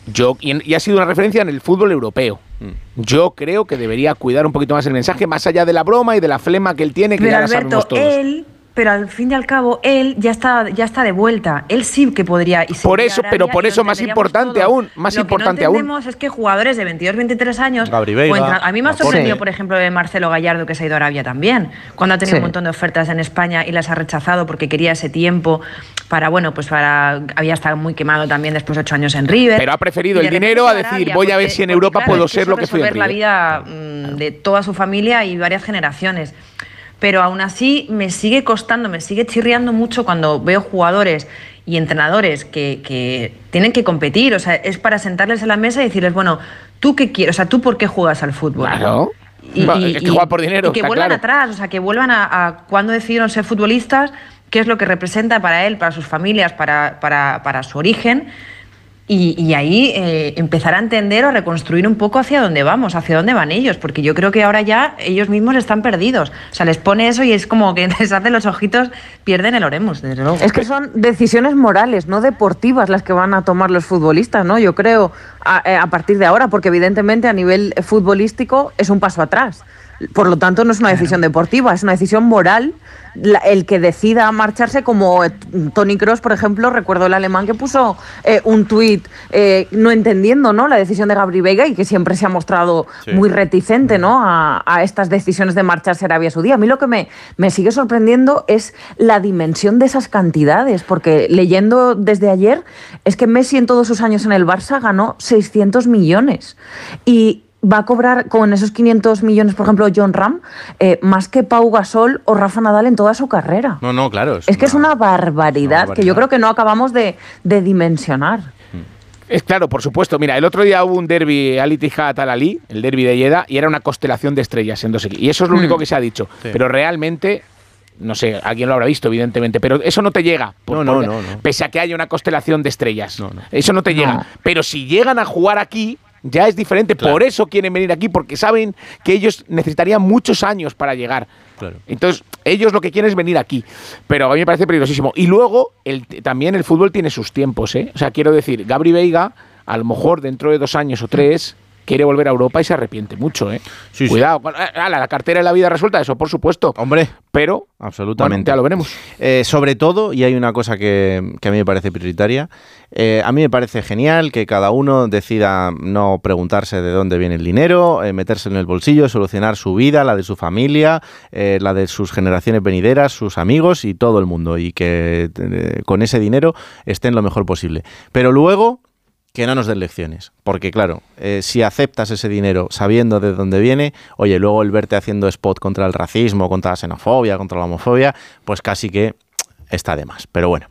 Yo, y, en- y ha sido una referencia en el fútbol europeo. Mm. Yo creo que debería cuidar un poquito más el mensaje, más allá de la broma y de la flema que él tiene, que Pero ya la sabemos todos. él, pero al fin y al cabo, él ya está, ya está de vuelta. Él sí que podría. Y Por eso, pero por eso más importante todos. aún, más Lo importante que no aún. entendemos es que jugadores de 22, 23 años. Veiga, a mí me ha sorprendido, por ejemplo, de Marcelo Gallardo, que se ha ido a Arabia también. Cuando ha tenido Sí. un montón de ofertas en España y las ha rechazado porque quería ese tiempo para, bueno, pues para. Había estado muy quemado también después de ocho años en River. Pero ha preferido el dinero a decir, Arabia, voy a ver porque- si en porque, Europa claro, puedo ser lo que fui en resolver la River. vida mm, de toda su familia y varias generaciones. Pero aún así me sigue costando, me sigue chirriando mucho cuando veo jugadores y entrenadores que, que tienen que competir. O sea, es para sentarles en la mesa y decirles, bueno, ¿tú qué quieres? O sea, ¿tú por qué juegas al fútbol? Claro. Y, Va, y- es que y- juega por dinero, y que está vuelvan claro. atrás, o sea, que vuelvan a, a cuando decidieron ser futbolistas, qué es lo que representa para él, para sus familias, para, para, para su origen. Y, ahí eh, empezar a entender o a reconstruir un poco hacia dónde vamos, hacia dónde van ellos, porque yo creo que ahora ya ellos mismos están perdidos. O sea, les pone eso y es como que [laughs] les hace los ojitos, pierden el oremus, desde luego. Es que son decisiones morales, no deportivas, las que van a tomar los futbolistas, ¿no? Yo creo, a, eh, a partir de ahora, porque evidentemente a nivel futbolístico es un paso atrás. Por lo tanto, no es una decisión deportiva, es una decisión moral. La- el que decida marcharse, como eh, Tony Cross, por ejemplo, recuerdo el alemán que puso eh, un tuit eh, no entendiendo ¿no? la decisión de Gabri Veiga y que siempre se ha mostrado Sí. muy reticente ¿no? a, a estas decisiones de marcharse a Arabia Saudí. A mí lo que me, me sigue sorprendiendo es la dimensión de esas cantidades, porque leyendo desde ayer es que Messi en todos sus años en el Barça ganó 600 millones y va a cobrar con esos 500 millones, por ejemplo, John Ram, eh, más que Pau Gasol o Rafa Nadal en toda su carrera. No, no, claro. Es que es una barbaridad, que yo creo que no acabamos de, de dimensionar. Es claro, por supuesto. Mira, el otro día hubo un derby al Ali, el derby de Yeda, y era una constelación de estrellas en dos equipos. Y eso es lo Mm. único que se ha dicho. Sí. Pero realmente, no sé, alguien lo habrá visto, evidentemente, pero eso no te llega. por- No, no, por- no, no. Pese a que haya una constelación de estrellas. Eso no te llega. Pero si llegan a jugar aquí. Ya es diferente, por eso quieren venir aquí, porque saben que ellos necesitarían muchos años para llegar. Claro. Entonces, ellos lo que quieren es venir aquí. Pero a mí me parece peligrosísimo. Y luego, el, también el fútbol tiene sus tiempos, ¿eh? O sea, quiero decir, Gabri Veiga, a lo mejor dentro de dos años o tres, quiere volver a Europa y se arrepiente mucho, ¿eh? Sí, sí. Cuidado. Bueno, eh, la cartera de la vida resuelta, eso por supuesto. Hombre. Pero, Absolutamente. bueno, ya lo veremos. Eh, sobre todo, y hay una cosa que, que a mí me parece prioritaria, eh, a mí me parece genial que cada uno decida no preguntarse de dónde viene el dinero, eh, meterse en el bolsillo, solucionar su vida, la de su familia, la de sus generaciones venideras, sus amigos y todo el mundo, y que con ese dinero estén lo mejor posible. Pero luego que no nos den lecciones. Porque claro, eh, si aceptas ese dinero sabiendo de dónde viene, oye, luego el verte haciendo spot contra el racismo, contra la xenofobia, contra la homofobia, pues casi que está de más. Pero bueno.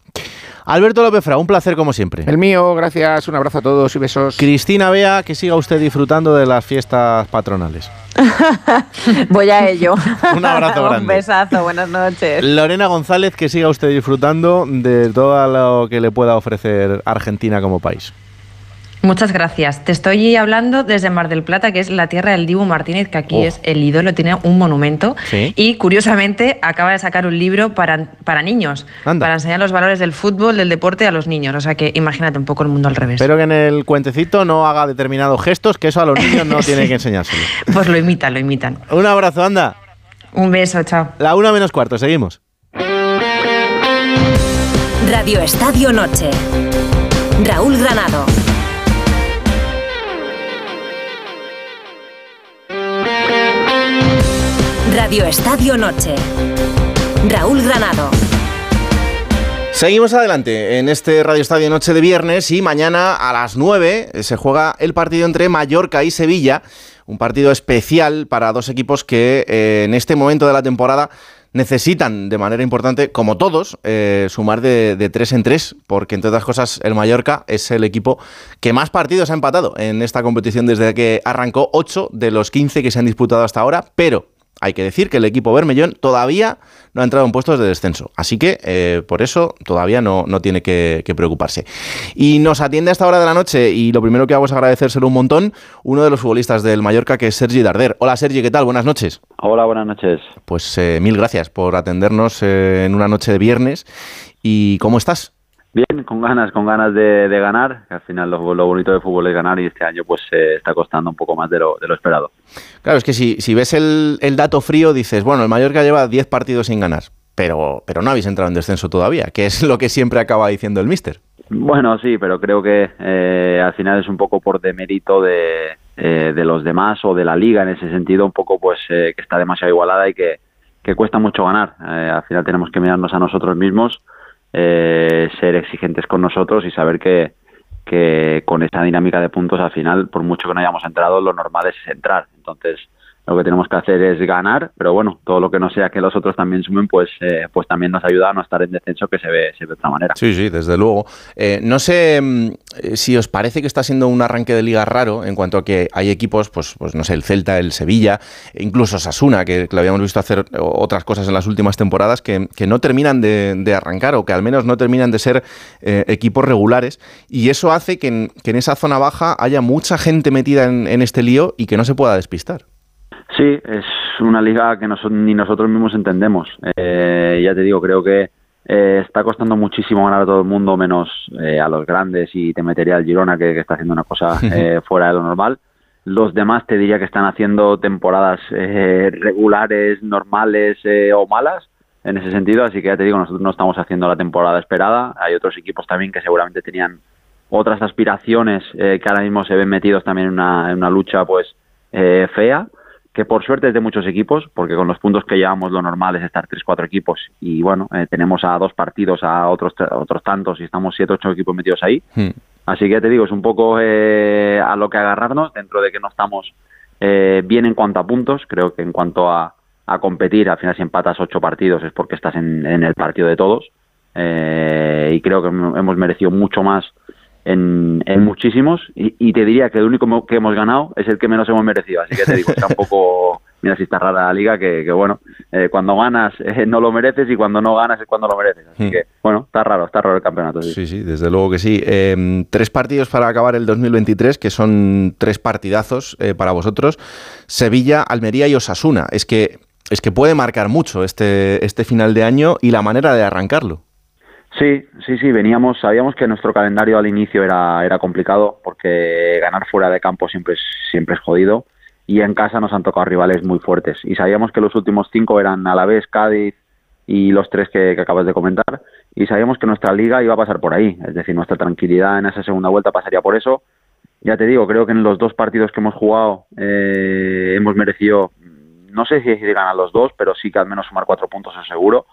Alberto López Fra, un placer como siempre. El mío, gracias, un abrazo a todos y besos. Cristina Bea, que siga usted disfrutando de las fiestas patronales. [laughs] Voy a ello. [laughs] Un abrazo [laughs] Un grande. besazo, buenas noches. Lorena González, que siga usted disfrutando de todo lo que le pueda ofrecer Argentina como país. Muchas gracias. Te estoy hablando desde Mar del Plata, que es la tierra del Dibu Martínez, que aquí Oh. es el ídolo, tiene un monumento. Sí. Y curiosamente acaba de sacar un libro para, para niños, Anda. para enseñar los valores del fútbol, del deporte a los niños. O sea que imagínate un poco el mundo al revés. Espero que en el cuentecito no haga determinados gestos, que eso a los niños no tiene que enseñárselo. [laughs] Pues lo imitan, lo imitan. Un abrazo, anda. Un beso, chao. La una menos cuarto, seguimos. Radio Estadio Noche. Raúl Granado. Radio Estadio Noche. Raúl Granado. Seguimos adelante en este Radio Estadio Noche de viernes y mañana a las 9 se juega el partido entre Mallorca y Sevilla, un partido especial para dos equipos que eh, en este momento de la temporada necesitan de manera importante, como todos, eh, sumar de, de tres en tres, porque entre otras cosas el Mallorca es el equipo que más partidos ha empatado en esta competición desde que arrancó 8 de los 15 que se han disputado hasta ahora, pero hay que decir que el equipo Bermellón todavía no ha entrado en puestos de descenso. Así que eh, por eso todavía no, no tiene que, que preocuparse. Y nos atiende a esta hora de la noche y lo primero que hago es agradecérselo un montón uno de los futbolistas del Mallorca que es Sergi Darder. Hola Sergi, ¿qué tal? Buenas noches. Hola, buenas noches. Pues eh, mil gracias por atendernos eh, en una noche de viernes. ¿Y cómo estás? Bien, con ganas, con ganas de, de ganar. que Al final lo, lo bonito del fútbol es ganar y este año pues eh, está costando un poco más de lo, de lo esperado. Claro, es que si, si ves el, el dato frío dices, bueno, el Mallorca lleva 10 partidos sin ganar, pero, pero no habéis entrado en descenso todavía, que es lo que siempre acaba diciendo el míster. Bueno, sí, pero creo que eh, al final es un poco por demérito de, eh, de los demás o de la liga en ese sentido, un poco pues eh, que está demasiado igualada y que, que cuesta mucho ganar. Eh, al final tenemos que mirarnos a nosotros mismos, eh, ser exigentes con nosotros y saber que, que con esta dinámica de puntos al final, por mucho que no hayamos entrado, lo normal es entrar. Entonces, lo que tenemos que hacer es ganar, pero bueno, todo lo que no sea que los otros también sumen, pues, eh, pues también nos ayuda a no estar en descenso que se ve, de otra manera. Sí, sí, desde luego. Eh, no sé mm, eh, si os parece que está siendo un arranque de liga raro en cuanto a que hay equipos, pues, pues no sé, el Celta, el Sevilla, e incluso Sasuna, que, que lo habíamos visto hacer otras cosas en las últimas temporadas, que, que no terminan de, de arrancar o que al menos no terminan de ser eh, equipos regulares. Y eso hace que en, que en esa zona baja haya mucha gente metida en, en este lío y que no se pueda despistar. Sí, es una liga que ni nosotros mismos entendemos. Eh, ya te digo, creo que eh, está costando muchísimo ganar a todo el mundo, menos eh, a los grandes, y te metería al Girona, que, que está haciendo una cosa [laughs] eh, fuera de lo normal. Los demás te diría que están haciendo temporadas eh, regulares, normales eh, o malas en ese sentido, así que ya te digo, nosotros no estamos haciendo la temporada esperada. Hay otros equipos también que seguramente tenían otras aspiraciones eh, que ahora mismo se ven metidos también en una, en una lucha pues eh, fea que por suerte es de muchos equipos, porque con los puntos que llevamos lo normal es estar tres, cuatro equipos y bueno, eh, tenemos a dos partidos, a otros a otros tantos y estamos siete, ocho equipos metidos ahí. Así que ya te digo, es un poco eh, a lo que agarrarnos dentro de que no estamos eh, bien en cuanto a puntos. Creo que en cuanto a, a competir, al final si empatas ocho partidos es porque estás en, en el partido de todos. Eh, y creo que hem- hemos merecido mucho más en, en muchísimos. Y, y te diría que el único que hemos ganado es el que menos hemos merecido. Así que te digo, está un poco. [laughs] Mira si está rara la liga, que, que bueno, eh, cuando ganas eh, no lo mereces y cuando no ganas es cuando lo mereces. Así que, bueno, está raro, está raro el campeonato. sí. Sí, sí, desde luego que sí. Eh, tres partidos para acabar el 2023, que son tres partidazos eh, para vosotros. Sevilla, Almería y Osasuna. Es que, es que puede marcar mucho este, este final de año y la manera de arrancarlo. Sí, sí, sí, veníamos, sabíamos que nuestro calendario al inicio era, era complicado porque ganar fuera de campo siempre es, siempre es jodido y en casa nos han tocado rivales muy fuertes. Y sabíamos que los últimos cinco eran Alavés, Cádiz y los tres que, acabas de comentar y sabíamos que nuestra liga iba a pasar por ahí, es decir, nuestra tranquilidad en esa segunda vuelta pasaría por eso. Ya te digo, creo que en los dos partidos que hemos jugado eh, hemos merecido, no sé si ganar los dos, pero sí que al menos sumar cuatro puntos es seguro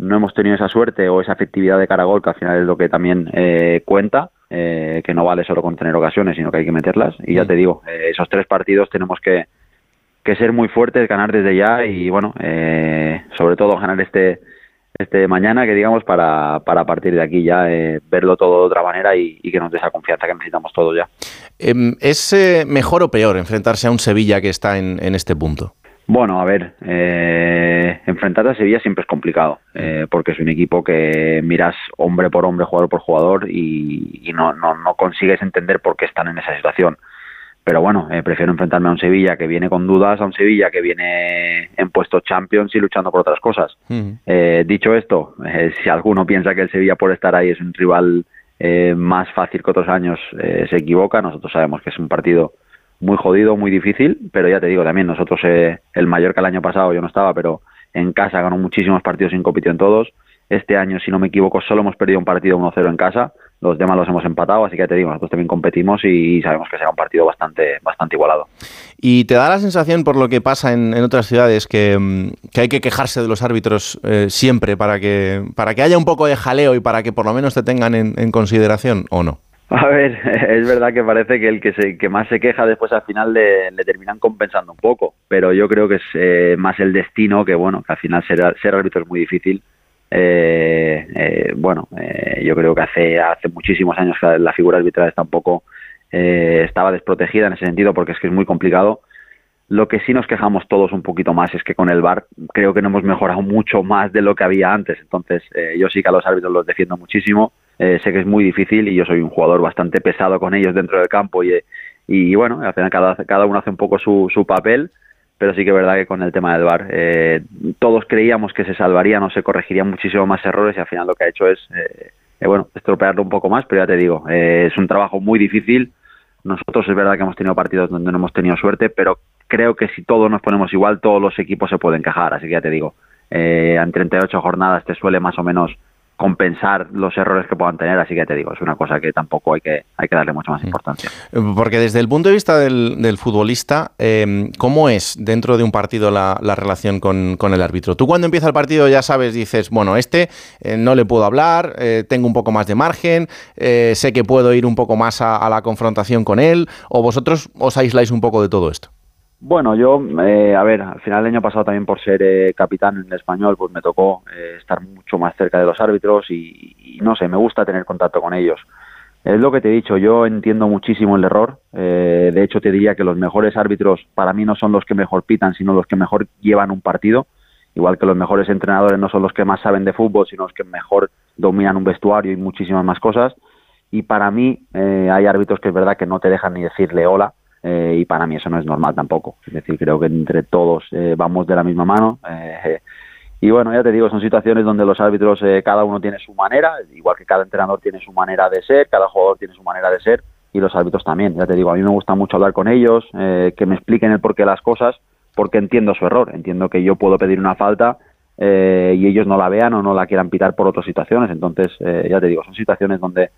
no hemos tenido esa suerte o esa efectividad de cara a gol, que al final es lo que también eh, cuenta, eh, que no vale solo con tener ocasiones, sino que hay que meterlas. Y ya te digo, eh, esos tres partidos tenemos que, que ser muy fuertes, ganar desde ya y, bueno, eh, sobre todo ganar este este mañana, que digamos, para, para partir de aquí ya eh, verlo todo de otra manera y, y que nos dé esa confianza que necesitamos todos ya. Em, ¿Es mejor o peor enfrentarse a un Sevilla que está en, en este punto? Bueno, a ver, eh, enfrentarte a Sevilla siempre es complicado, eh, porque es un equipo que miras hombre por hombre, jugador por jugador y, y no, no, no, consigues entender por qué están en esa situación. Pero bueno, eh, prefiero enfrentarme a un Sevilla que viene con dudas, a un Sevilla que viene en puestos Champions y luchando por otras cosas. Eh, dicho esto, eh, si alguno piensa que el Sevilla por estar ahí es un rival más fácil que otros años, se equivoca. Nosotros sabemos que es un partido muy jodido, muy difícil, pero ya te digo también, nosotros eh, el Mallorca el año pasado yo no estaba, pero en casa ganó muchísimos partidos y compitió en todos. Este año, si no me equivoco, solo hemos perdido un partido 1-0 en casa, los demás los hemos empatado, así que ya te digo, nosotros también competimos y sabemos que será un partido bastante, bastante igualado. ¿Y te da la sensación, por lo que pasa en, otras ciudades, que, mm, que, hay que quejarse de los árbitros eh, siempre para que, para que haya un poco de jaleo y para que por lo menos te tengan en, en consideración o no? [laughs] A ver, es verdad que parece que el que, se, que más se queja después al final le, terminan compensando un poco, pero yo creo que es eh, más el destino que, bueno, que al final ser, ser árbitro es muy difícil. Eh, eh, bueno, yo creo que hace, hace muchísimos años que la figura arbitral está un poco, estaba desprotegida en ese sentido porque es que es muy complicado. Lo que sí nos quejamos todos un poquito más es que con el VAR creo que no hemos mejorado [laughs] mucho más de lo que había antes. Entonces, yo sí que a los árbitros los defiendo muchísimo eh, sé que es muy difícil y yo soy un jugador bastante pesado con ellos dentro del campo y, y bueno, al final cada, cada uno hace un poco su, su papel, pero sí que es verdad que con el tema del VAR eh, todos creíamos que se salvarían o se corregirían muchísimo más errores y al final lo que ha hecho es, eh, eh bueno, estropearlo un poco más, pero ya te digo, es un trabajo muy difícil. Nosotros es verdad que hemos tenido partidos donde no hemos tenido suerte, pero creo que si todos nos ponemos igual, todos los equipos se pueden quejar, así que ya te digo, en 38 jornadas te suele más o menos compensar los errores que puedan tener, así que te digo, es una cosa que tampoco hay que, hay que darle mucha más importancia. Porque desde el punto de vista del, futbolista, eh, ¿cómo es dentro de un partido la, relación con, el árbitro? Tú cuando empieza el partido ya sabes, dices, bueno, este eh, no le puedo hablar, eh, tengo un poco más de margen, sé que puedo ir un poco más a la confrontación con él, o vosotros os aisláis un poco de todo esto. Bueno, yo, eh, a ver, al final del año pasado también por ser eh, capitán en español, pues me tocó eh, estar mucho más cerca de los árbitros y, no sé, me gusta tener contacto con ellos. Es lo que te he dicho, yo entiendo muchísimo el error. de hecho, te diría que los mejores árbitros para mí no son los que mejor pitan, sino los que mejor llevan un partido. Igual que los mejores entrenadores no son los que más saben de fútbol, sino los que mejor dominan un vestuario y muchísimas más cosas. Y para mí hay árbitros que es verdad que no te dejan ni decirle hola eh, y para mí eso no es normal tampoco. Es decir, creo que entre todos eh, vamos de la misma mano. Eh, [laughs] y bueno, ya te digo, son situaciones donde los árbitros, cada uno tiene su manera, igual que cada entrenador tiene su manera de ser, cada jugador tiene su manera de ser, y los árbitros también. Ya te digo, a mí me gusta mucho hablar con ellos, que me expliquen el porqué de las cosas, porque entiendo su error. Entiendo que yo puedo pedir una falta y ellos no la vean o no la quieran pitar por otras situaciones. Entonces, ya te digo, son situaciones donde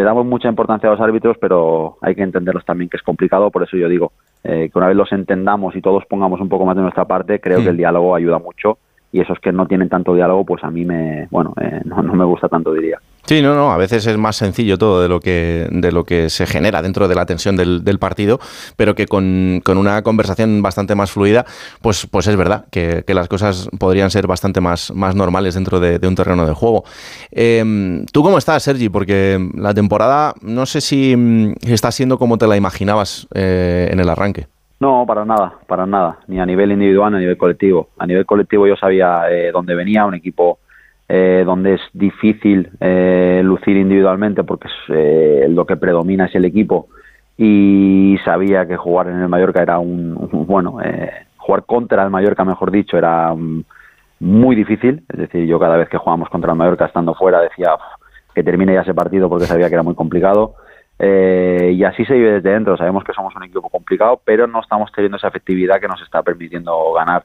le damos mucha importancia a los árbitros, pero hay que entenderlos también que es complicado, por eso yo digo eh, que una vez los entendamos y todos pongamos un poco más de nuestra parte, creo que el diálogo ayuda mucho y esos que no tienen tanto diálogo, pues a mí me, bueno, eh, no, me gusta tanto, diría. Sí, no, no, a veces es más sencillo todo de lo que, de lo que se genera dentro de la tensión del, partido, pero que con, una conversación bastante más fluida, pues, pues es verdad que, las cosas podrían ser bastante más, más normales dentro de, un terreno de juego. Em, ¿Tú cómo estás, Sergi? Porque la temporada no sé si mm, está siendo como te la imaginabas eh, en el arranque. No, para nada, para nada, ni a nivel individual ni a nivel colectivo. A nivel colectivo yo sabía eh, dónde venía, un equipo eh, donde es difícil eh, lucir individualmente porque eh, lo que predomina es el equipo y sabía que jugar en el Mallorca era un, bueno, jugar contra el Mallorca, mejor dicho, era muy difícil. Es decir, yo cada vez que jugábamos contra el Mallorca estando fuera decía que termine ya ese partido porque sabía que era muy complicado eh, y así se vive desde dentro. Sabemos que somos un equipo complicado, pero no estamos teniendo esa efectividad que nos está permitiendo ganar.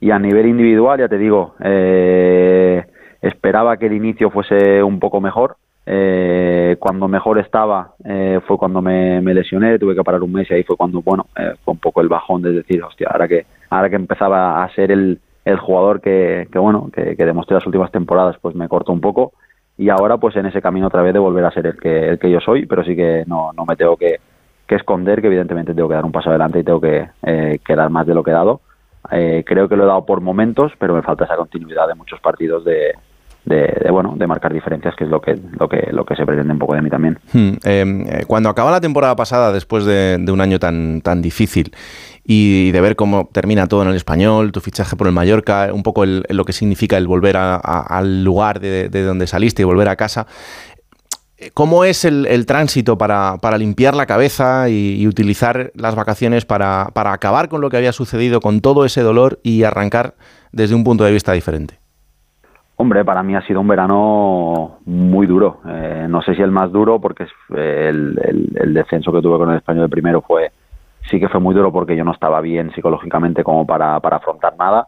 Y a nivel individual, ya te digo, eh, esperaba que el inicio fuese un poco mejor. Eh, cuando mejor estaba fue cuando me, lesioné, tuve que parar un mes y ahí fue cuando, bueno, fue un poco el bajón de decir, hostia, ahora que, ahora que empezaba a ser el, el jugador que, que bueno, que, que demostré las últimas temporadas, pues me cortó un poco y ahora pues en ese camino otra vez de volver a ser el que, el que yo soy, pero sí que no, no me tengo que, esconder, que evidentemente tengo que dar un paso adelante y tengo que, eh, dar más de lo que he dado. Eh, creo que lo he dado por momentos, pero me falta esa continuidad de muchos partidos de, de, bueno de marcar diferencias que es lo que lo que lo que se pretende un poco de mí también hmm, em, eh, cuando acaba la temporada pasada después de, un año tan tan difícil y de ver cómo termina todo en el español tu fichaje por el Mallorca un poco lo que significa el volver al lugar de, donde saliste y volver a casa ¿Cómo es el, tránsito para, limpiar la cabeza y, utilizar las vacaciones para, para, acabar con lo que había sucedido, con todo ese dolor y arrancar desde un punto de vista diferente? Hombre, para mí ha sido un verano muy duro. Eh, no sé si el más duro, porque el, descenso que tuve con el español de primero fue sí que fue muy duro porque yo no estaba bien psicológicamente como para, afrontar nada.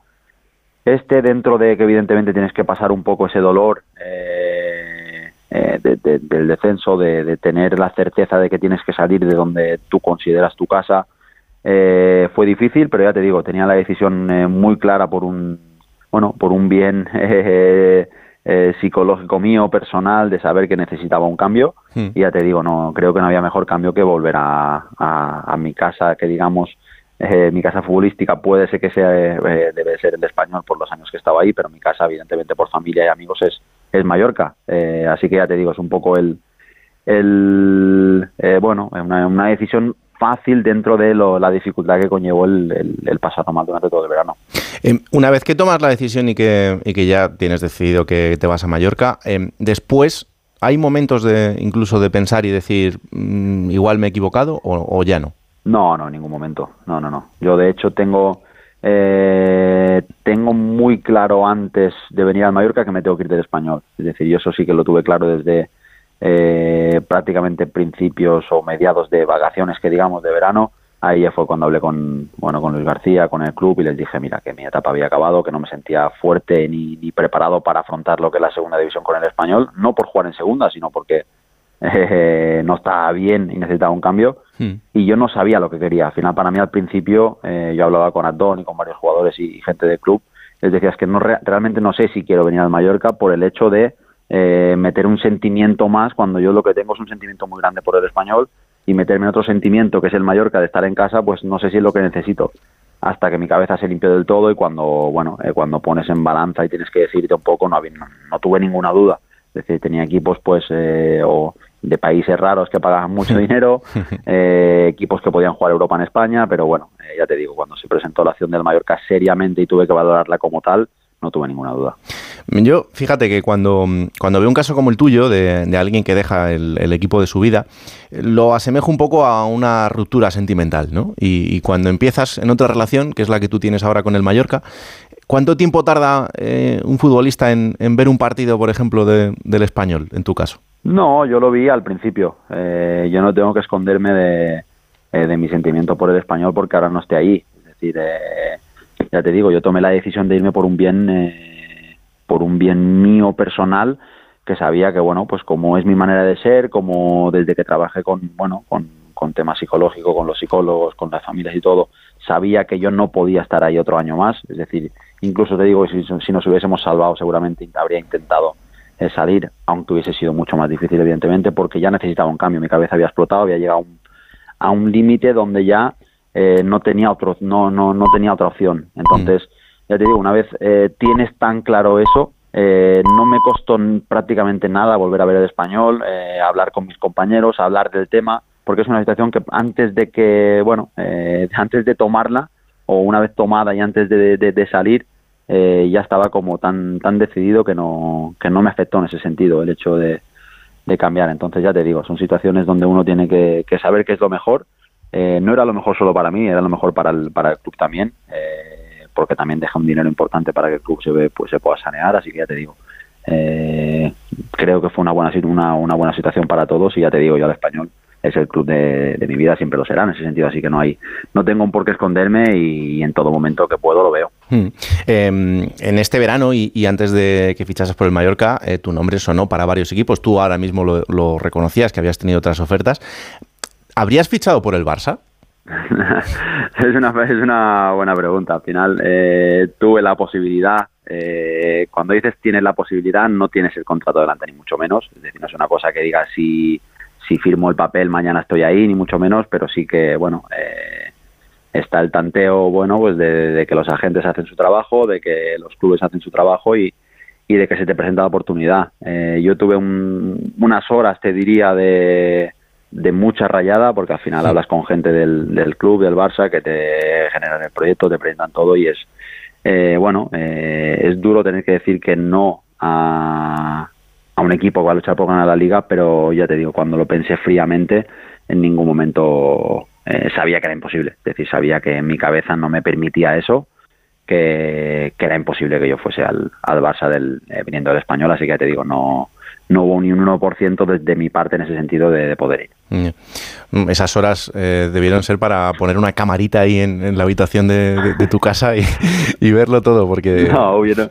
Este, dentro de que evidentemente tienes que pasar un poco ese dolor eh, eh, del descenso, de, tener la certeza de que tienes que salir de donde tú consideras tu casa, fue difícil, pero ya te digo, tenía la decisión muy clara por un bueno, por un bien [laughs] eh, eh, psicológico mío, personal, de saber que necesitaba un cambio. Hmm. Y ya te digo, no creo que no había mejor cambio que volver a, a, mi casa, que digamos, eh, mi casa futbolística puede ser que sea, debe ser el español por los años que estaba ahí, pero mi casa, evidentemente, por familia y amigos, es, es Mallorca. así que ya te digo, es un poco el, el bueno, una, una decisión fácil dentro de la dificultad que conllevó el, el, pasado mal durante todo el verano. Em, una vez que tomas la decisión y que, y que ya tienes decidido que te vas a Mallorca, em, después hay momentos de incluso de pensar y decir mm, igual me he equivocado o, ya no. No, no, en ningún momento. No, no, no. Yo de hecho tengo eh, tengo muy claro antes de venir a Mallorca que me tengo que ir del español. Es decir, yo eso sí que lo tuve claro desde eh, prácticamente principios o mediados de vacaciones que digamos de verano ahí ya fue cuando hablé con bueno con Luis García con el club y les dije mira que mi etapa había acabado que no me sentía fuerte ni, ni preparado para afrontar lo que es la segunda división con el español no por jugar en segunda sino porque [laughs] eh, no estaba bien y necesitaba un cambio hmm. y yo no sabía lo que quería al final para mí al principio eh, yo hablaba con Adón y con varios jugadores y, gente del club les decía es que no realmente no sé si quiero venir al Mallorca por el hecho de eh, meter un sentimiento más cuando yo lo que tengo es un sentimiento muy grande por el español y meterme en otro sentimiento que es el Mallorca de estar en casa, pues no sé si es lo que necesito hasta que mi cabeza se limpió del todo y cuando bueno eh, cuando pones en balanza y tienes que decirte un poco no, no, tuve ninguna duda. Es decir tenía equipos pues eh, o de países raros que pagaban mucho [laughs] dinero [laughs] equipos que podían jugar Europa en España pero bueno ya te digo cuando se presentó la acción del Mallorca seriamente y tuve que valorarla como tal no tuve ninguna duda. Yo, fíjate que cuando, cuando veo un caso como el tuyo, de, alguien que deja el, equipo de su vida, lo asemejo un poco a una ruptura sentimental, ¿no? Y, cuando empiezas en otra relación, que es la que tú tienes ahora con el Mallorca, ¿cuánto tiempo tarda eh, un futbolista en, ver un partido, por ejemplo, del español, en tu caso? No, yo lo vi al principio. Eh, yo no tengo que esconderme de, eh, de mi sentimiento por el español porque ahora no esté ahí. Es decir, ya te digo, yo tomé la decisión de irme por un bien, eh, por un bien mío personal, que sabía que, bueno, pues como es mi manera de ser, como desde que trabajé con, bueno, con, temas psicológicos, con los psicólogos, con las familias y todo, sabía que yo no podía estar ahí otro año más, es decir, incluso te digo, si, si nos hubiésemos salvado seguramente habría intentado eh, salir, aunque hubiese sido mucho más difícil, evidentemente, porque ya necesitaba un cambio, mi cabeza había explotado, había llegado a un límite donde ya eh, no tenía otro no no no tenía otra opción. Entonces ya te digo una vez eh, tienes tan claro eso eh, no me costó prácticamente nada volver a ver el español hablar con mis compañeros hablar del tema porque es una situación que antes de que bueno [laughs] antes de tomarla o una vez tomada y antes de, de, salir ya estaba como tan tan decidido que no que no me afectó en ese sentido el hecho de, de cambiar. Entonces ya te digo son situaciones donde uno tiene que, que saber qué es lo mejor eh, no era lo mejor solo para mí, era lo mejor para el, para el club también, eh, porque también deja un dinero importante para que el club se, ve, pues, se pueda sanear, así que ya te digo, eh, creo que fue una buena, una, una buena situación para todos y ya te digo, yo al español es el club de, mi vida, siempre lo será en ese sentido, así que no hay, no tengo un por qué esconderme y, en todo momento que puedo lo veo. Hmm. Em, en este verano y, antes de que fichases por el Mallorca, tu nombre sonó para varios equipos, tú ahora mismo lo reconocías, que habías tenido otras ofertas. ¿Habrías fichado por el Barça? [laughs] es, una, es una buena pregunta. Al final eh, tuve la posibilidad. Eh, cuando dices tienes la posibilidad, no tienes el contrato delante, ni mucho menos. Es decir, no es una cosa que digas si, si firmo el papel mañana estoy ahí, ni mucho menos, pero sí que, bueno, eh, está el tanteo, bueno, pues de, que los agentes hacen su trabajo, de que los clubes hacen su trabajo y, y de que se te presenta la oportunidad. Eh, yo tuve unas horas, te diría, de, de mucha rayada, porque al final hablas con gente del, del, club, del Barça, que te generan el proyecto, te presentan todo y es, eh, bueno, eh, es duro tener que decir que no a, a un equipo que va a luchar por ganar la liga, pero ya te digo, cuando lo pensé fríamente, en ningún momento sabía que era imposible. Es decir, sabía que en mi cabeza no me permitía eso que, era imposible que yo fuese al, al Barça del, eh, viniendo del español, así que te digo, no, no hubo ni un 1% de, mi parte en ese sentido de, poder ir. Mm, esas horas eh, debieron ser para poner una camarita ahí en, la habitación de, tu casa y, verlo todo, porque... [laughs] No, hubieron,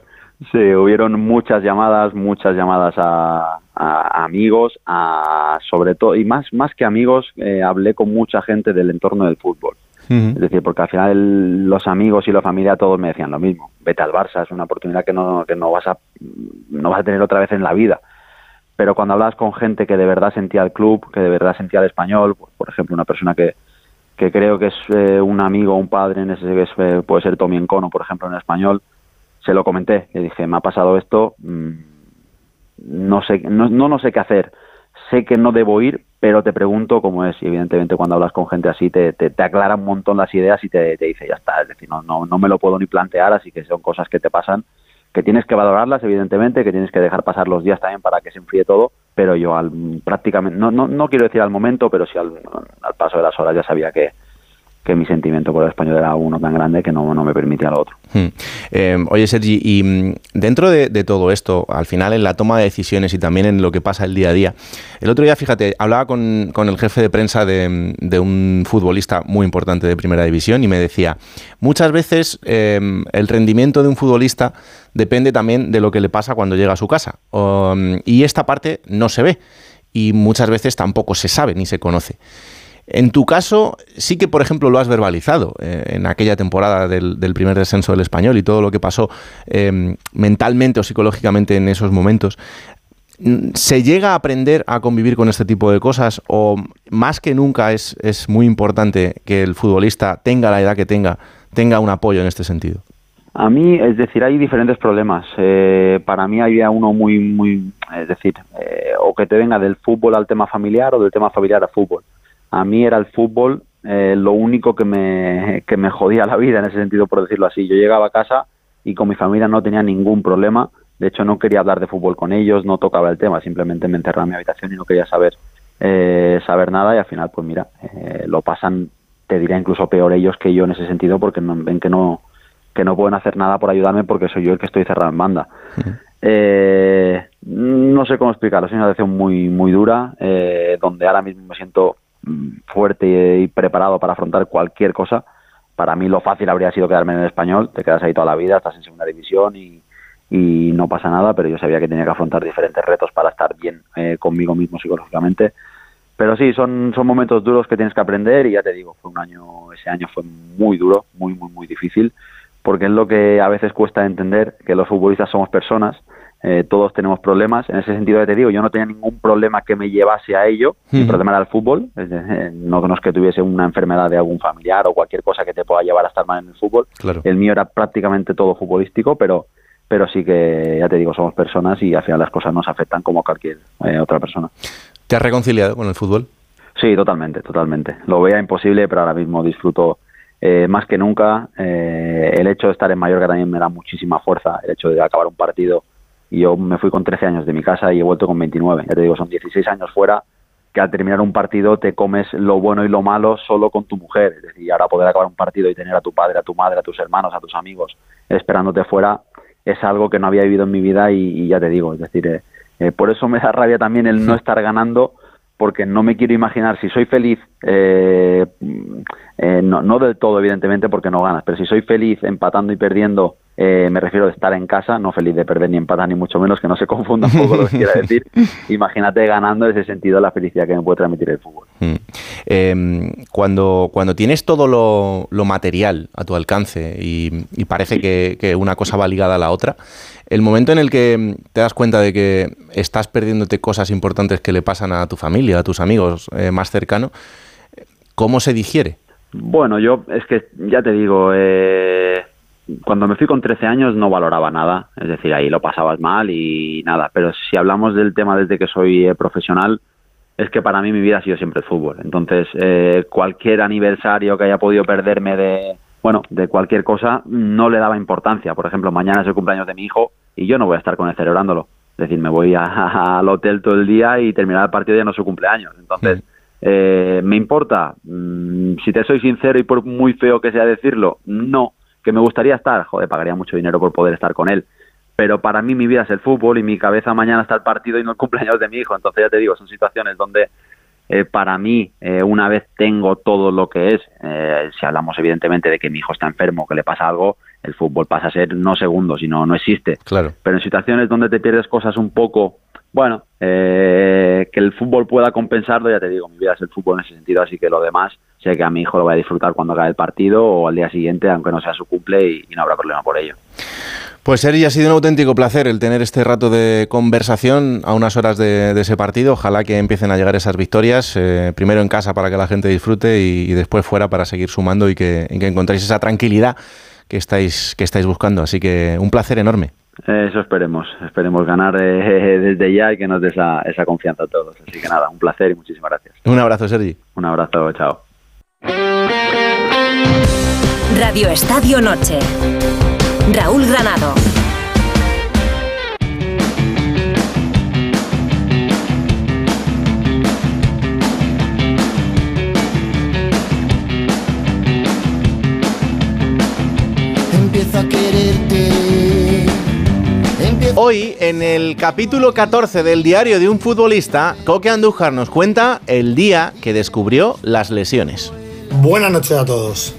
sí, hubieron muchas llamadas, muchas llamadas a, amigos, a, sobre todo, y más, más que amigos, eh, hablé con mucha gente del entorno del fútbol. Es decir, porque al final los amigos y la familia todos me decían lo mismo. Vete al Barça, es una oportunidad que no, que no vas a no vas a tener otra vez en la vida. Pero cuando hablas con gente que de verdad sentía el club, que de verdad sentía el español, pues, por ejemplo, una persona que, que creo que es eh, un amigo, un padre, en ese que eh, puede ser Tommy Encono, por ejemplo, en español, se lo comenté. Le dije, me ha pasado esto, mm, no sé, no, no, sé qué hacer. Sé que no debo ir, pero te pregunto cómo es y evidentemente cuando hablas con gente así te, te, aclara un montón las ideas y te, te, dice ya está, es decir, no, no, no me lo puedo ni plantear, así que son cosas que te pasan, que tienes que valorarlas evidentemente, que tienes que dejar pasar los días también para que se enfríe todo, pero yo al prácticamente, no, no, no quiero decir al momento, pero sí al, al paso de las horas ya sabía que, que mi sentimiento por el español era uno tan grande que no, no me permitía lo otro. Hmm. Eh, oye, Sergi, y mm, dentro de, todo esto, al final en la toma de decisiones y también en lo que pasa el día a día, el otro día, fíjate, hablaba con, el jefe de prensa de, un futbolista muy importante de primera división y me decía, muchas veces em, el rendimiento de un futbolista depende también de lo que le pasa cuando llega a su casa. y esta parte no se ve y muchas veces tampoco se sabe ni se conoce. En tu caso, sí que, por ejemplo, lo has verbalizado eh, en aquella temporada del, primer descenso del español y todo lo que pasó em, mentalmente o psicológicamente en esos momentos. ¿Se llega a aprender a convivir con este tipo de cosas o más que nunca es, es muy importante que el futbolista tenga la edad que tenga, tenga un apoyo en este sentido? A mí, es decir, hay diferentes problemas. Eh, para mí había uno muy, muy, es decir, eh, o que te venga del fútbol al tema familiar o del tema familiar al fútbol a mí era el fútbol eh, lo único que me, que me jodía la vida en ese sentido, por decirlo así. Yo llegaba a casa y con mi familia no tenía ningún problema. De hecho, no quería hablar de fútbol con ellos, no tocaba el tema, simplemente me encerraba en mi habitación y no quería saber, eh, saber nada. Y al final, pues mira, eh, lo pasan, te diría incluso peor ellos que yo en ese sentido, porque ven que no, que no pueden hacer nada por ayudarme porque soy yo el que estoy cerrado en banda. no sé cómo explicarlo, es una situación muy, muy dura, donde ahora mismo me siento fuerte y preparado para afrontar cualquier cosa. Para mí lo fácil habría sido quedarme en el español, te quedas ahí toda la vida, estás en segunda división y, no pasa nada, pero yo sabía que tenía que afrontar diferentes retos para estar bien eh, conmigo mismo psicológicamente. Pero sí, son, son momentos duros que tienes que aprender y ya te digo, fue un año, ese año fue muy duro, muy, muy, muy difícil, porque es lo que a veces cuesta entender, que los futbolistas somos personas, eh, todos tenemos problemas. En ese sentido, te digo, yo no tenía ningún problema que me llevase a ello. El problema era el fútbol. no, no es que tuviese una enfermedad de algún familiar o cualquier cosa que te pueda llevar a estar mal en el fútbol. El mío era prácticamente todo futbolístico, pero pero sí que, ya te digo, somos personas y al final las cosas nos afectan como cualquier eh, otra persona. ¿Te has reconciliado con el fútbol? Sí, totalmente, totalmente. Lo veía imposible, pero ahora mismo disfruto eh, más que nunca. el hecho de estar en Mallorca también me da muchísima fuerza. El hecho de acabar un partido y yo me fui con 13 años de mi casa y he vuelto con 29. Ya te digo, son 16 años fuera que al terminar un partido te comes lo bueno y lo malo solo con tu mujer. Es decir, ahora poder acabar un partido y tener a tu padre, a tu madre, a tus hermanos, a tus amigos esperándote fuera es algo que no había vivido en mi vida y, ya te digo, es decir, eh, eh, por eso me da rabia también el no estar ganando porque no me quiero imaginar si soy feliz, eh, no, no del todo evidentemente porque no ganas, pero si soy feliz empatando y perdiendo eh, me refiero de estar en casa, no feliz de perder ni empatar ni mucho menos, que no se confunda un poco lo que quiera decir. [laughs] Imagínate ganando ese sentido la felicidad que me puede transmitir el fútbol. Mm. Em, cuando, cuando tienes todo lo, material a tu alcance y, parece que, una cosa va ligada a la otra, el momento en el que te das cuenta de que estás perdiéndote cosas importantes que le pasan a tu familia, a tus amigos eh, más cercanos, ¿cómo se digiere? Bueno, yo es que ya te digo, eh, cuando me fui con 13 años no valoraba nada, es decir, ahí lo pasabas mal y nada, pero si hablamos del tema desde que soy eh, profesional, es que para mí mi vida ha sido siempre el fútbol. Entonces, eh, cualquier aniversario que haya podido perderme de, bueno, de cualquier cosa, no le daba importancia. Por ejemplo, mañana es el cumpleaños de mi hijo y yo no voy a estar con él celebrándolo. Es decir, me voy [laughs] al hotel todo el día y terminar el partido ya no su cumpleaños. Entonces, eh, ¿me importa? Mm, si te soy sincero y por muy feo que sea decirlo, no. ¿Que me gustaría estar? Joder, pagaría mucho dinero por poder estar con él. Pero para mí mi vida es el fútbol y mi cabeza mañana está el partido y no el cumpleaños de mi hijo. Entonces ya te digo, son situaciones donde eh, para mí, eh, una vez tengo todo lo que es, eh, si hablamos evidentemente de que mi hijo está enfermo, que le pasa algo, el fútbol pasa a ser no segundo, sino no existe. Claro. Pero en situaciones donde te pierdes cosas un poco, bueno, eh, que el fútbol pueda compensarlo, ya te digo, mi vida es el fútbol en ese sentido, así que lo demás, sé que a mi hijo lo va a disfrutar cuando acabe el partido o al día siguiente, aunque no sea su cumple y, y no habrá problema por ello. Pues Sergi, ha sido un auténtico placer el tener este rato de conversación a unas horas de, de ese partido. Ojalá que empiecen a llegar esas victorias, eh, primero en casa para que la gente disfrute y, y después fuera para seguir sumando y que, y que encontréis esa tranquilidad que estáis, que estáis buscando. Así que un placer enorme. Eh, Eso esperemos, esperemos ganar [laughs] eh, desde ya y que nos dé esa, esa confianza a todos. Así que nada, un placer y muchísimas gracias. Un abrazo, Sergi. Un abrazo, chao. Radio Estadio Noche. Raúl Granado. Hoy, en el capítulo 14 del diario de un futbolista, Coque Andújar nos cuenta el día que descubrió las lesiones. Buenas noches a todos.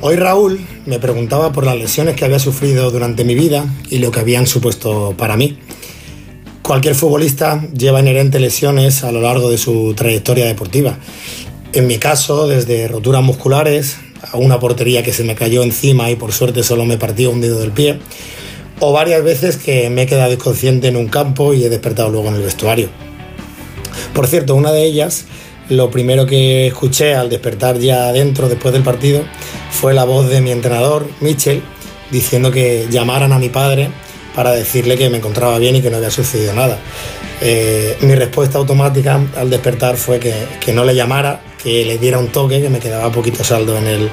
Hoy Raúl me preguntaba por las lesiones que había sufrido durante mi vida y lo que habían supuesto para mí. Cualquier futbolista lleva inherentes lesiones a lo largo de su trayectoria deportiva. En mi caso, desde roturas musculares a una portería que se me cayó encima y por suerte solo me partió un dedo del pie, o varias veces que me he quedado inconsciente en un campo y he despertado luego en el vestuario. Por cierto, una de ellas, lo primero que escuché al despertar ya adentro después del partido fue la voz de mi entrenador, Mitchell, diciendo que llamaran a mi padre para decirle que me encontraba bien y que no había sucedido nada. Eh, mi respuesta automática al despertar fue que, que no le llamara, que le diera un toque, que me quedaba poquito saldo en, el,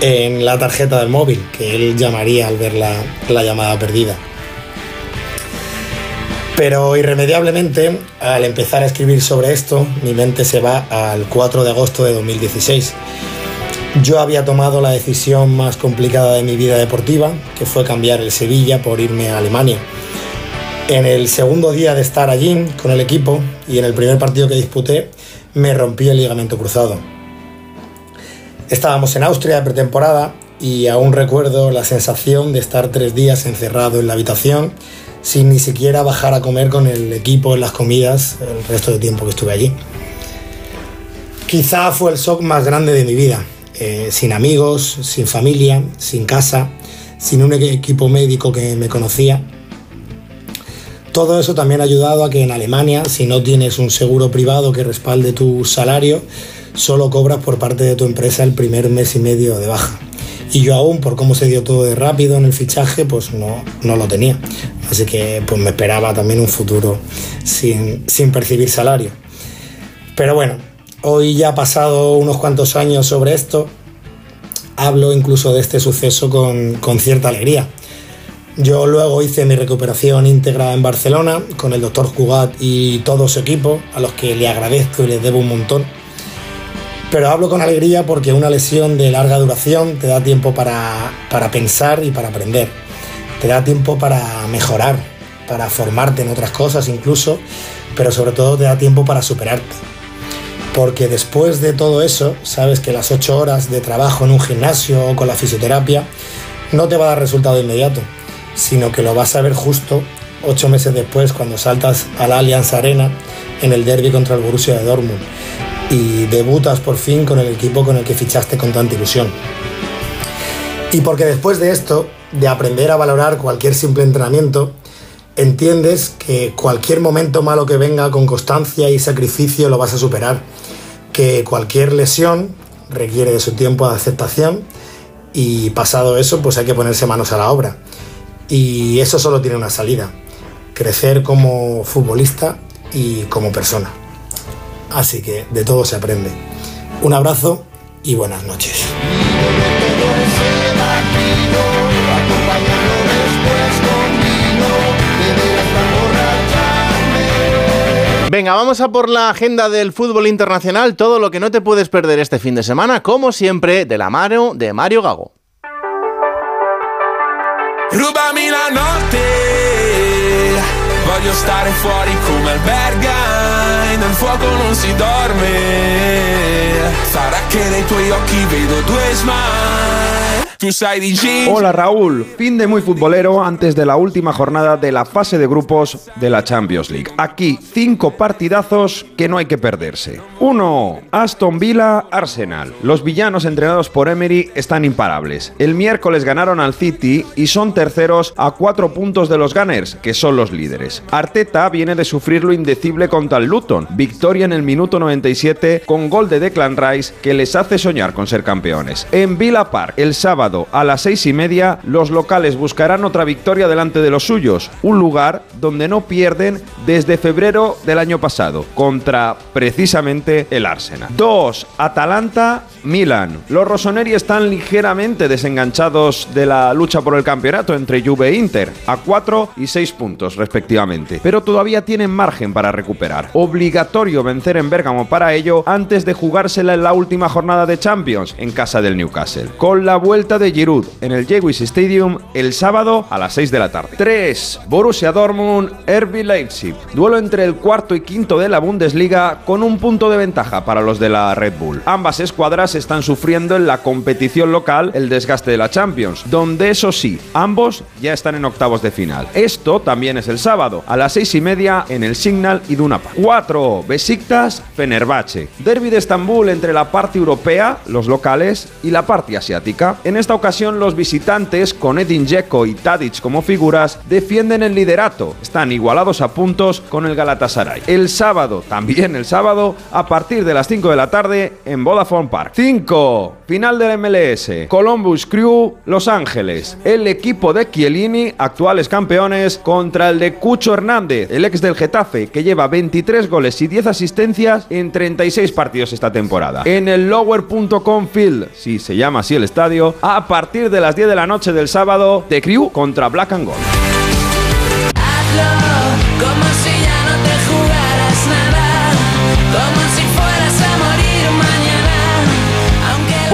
en la tarjeta del móvil, que él llamaría al ver la, la llamada perdida. Pero irremediablemente, al empezar a escribir sobre esto, mi mente se va al 4 de agosto de 2016. Yo había tomado la decisión más complicada de mi vida deportiva, que fue cambiar el Sevilla por irme a Alemania. En el segundo día de estar allí con el equipo y en el primer partido que disputé, me rompí el ligamento cruzado. Estábamos en Austria pretemporada y aún recuerdo la sensación de estar tres días encerrado en la habitación sin ni siquiera bajar a comer con el equipo en las comidas el resto de tiempo que estuve allí. Quizá fue el shock más grande de mi vida, eh, sin amigos, sin familia, sin casa, sin un equipo médico que me conocía. Todo eso también ha ayudado a que en Alemania, si no tienes un seguro privado que respalde tu salario, solo cobras por parte de tu empresa el primer mes y medio de baja. Y yo aún, por cómo se dio todo de rápido en el fichaje, pues no, no lo tenía. Así que pues me esperaba también un futuro sin, sin percibir salario. Pero bueno, hoy ya ha pasado unos cuantos años sobre esto, hablo incluso de este suceso con, con cierta alegría. Yo luego hice mi recuperación íntegra en Barcelona con el doctor Jugat y todo su equipo, a los que le agradezco y les debo un montón. Pero hablo con alegría porque una lesión de larga duración te da tiempo para, para pensar y para aprender. Te da tiempo para mejorar, para formarte en otras cosas incluso, pero sobre todo te da tiempo para superarte. Porque después de todo eso, sabes que las ocho horas de trabajo en un gimnasio o con la fisioterapia no te va a dar resultado inmediato, sino que lo vas a ver justo ocho meses después cuando saltas a la Allianz Arena en el derby contra el Borussia de Dortmund y debutas por fin con el equipo con el que fichaste con tanta ilusión. Y porque después de esto, de aprender a valorar cualquier simple entrenamiento, entiendes que cualquier momento malo que venga con constancia y sacrificio lo vas a superar, que cualquier lesión requiere de su tiempo de aceptación y pasado eso pues hay que ponerse manos a la obra. Y eso solo tiene una salida, crecer como futbolista y como persona. Así que de todo se aprende. Un abrazo y buenas noches. Venga, vamos a por la agenda del fútbol internacional, todo lo que no te puedes perder este fin de semana, como siempre, de la mano de Mario Gago. Rubami la notte, voglio stare fuori come alberga, nel fuoco non si dorme, sarà che nei tuoi occhi vedo due smile. Hola Raúl, fin de muy futbolero antes de la última jornada de la fase de grupos de la Champions League. Aquí cinco partidazos que no hay que perderse. 1. Aston Villa Arsenal. Los villanos entrenados por Emery están imparables. El miércoles ganaron al City y son terceros a cuatro puntos de los Gunners, que son los líderes. Arteta viene de sufrir lo indecible contra el Luton. Victoria en el minuto 97 con gol de Declan Rice que les hace soñar con ser campeones. En Villa Park, el sábado a las seis y media, los locales buscarán otra victoria delante de los suyos, un lugar donde no pierden desde febrero del año pasado, contra precisamente el Arsenal. 2. Atalanta, Milan. Los rossoneri están ligeramente desenganchados de la lucha por el campeonato entre Juve e Inter, a 4 y 6 puntos respectivamente, pero todavía tienen margen para recuperar. Obligatorio vencer en Bérgamo para ello antes de jugársela en la última jornada de Champions en casa del Newcastle. Con la vuelta de Giroud en el Jewish Stadium el sábado a las 6 de la tarde. 3. Borussia Dortmund, RB Leipzig. Duelo entre el cuarto y quinto de la Bundesliga con un punto de ventaja para los de la Red Bull. Ambas escuadras están sufriendo en la competición local el desgaste de la Champions, donde eso sí, ambos ya están en octavos de final. Esto también es el sábado, a las 6 y media en el Signal y Dunapa. 4. Besiktas, Fenerbahce. Derby de Estambul entre la parte europea, los locales, y la parte asiática. En esta ocasión los visitantes, con Edin Dzeko y Tadic como figuras, defienden el liderato. Están igualados a puntos con el Galatasaray. El sábado, también el sábado, a partir de las 5 de la tarde en Vodafone Park. 5. Final del MLS. Columbus Crew, Los Ángeles. El equipo de Chiellini, actuales campeones, contra el de Cucho Hernández, el ex del Getafe, que lleva 23 goles y 10 asistencias en 36 partidos esta temporada. En el Lower.com Field, si se llama así el estadio, a partir de las 10 de la noche del sábado, The Crew contra Black and Gold.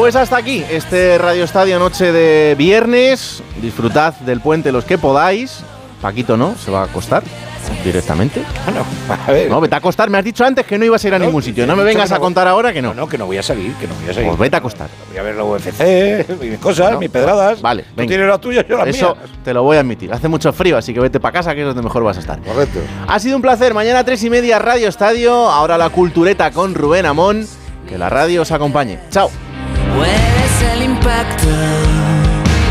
Pues hasta aquí este Radio Estadio Noche de viernes. Disfrutad del puente los que podáis. Paquito no, se va a acostar directamente. Bueno, a ver. No, vete a acostar. Me has dicho antes que no ibas a ir a ningún sitio. No me vengas a contar ahora que no. No, que no voy a salir, que no voy a salir. Pues vete a acostar. Voy a ver la UFC, mis cosas, mis pedradas. Vale, Tú venga. tienes las tuyas, yo las Eso mías. te lo voy a admitir. Hace mucho frío, así que vete para casa, que es donde mejor vas a estar. Correcto. Ha sido un placer. Mañana tres y media Radio Estadio. Ahora la cultureta con Rubén Amón. Que la radio os acompañe. Chao. Puedes el impacto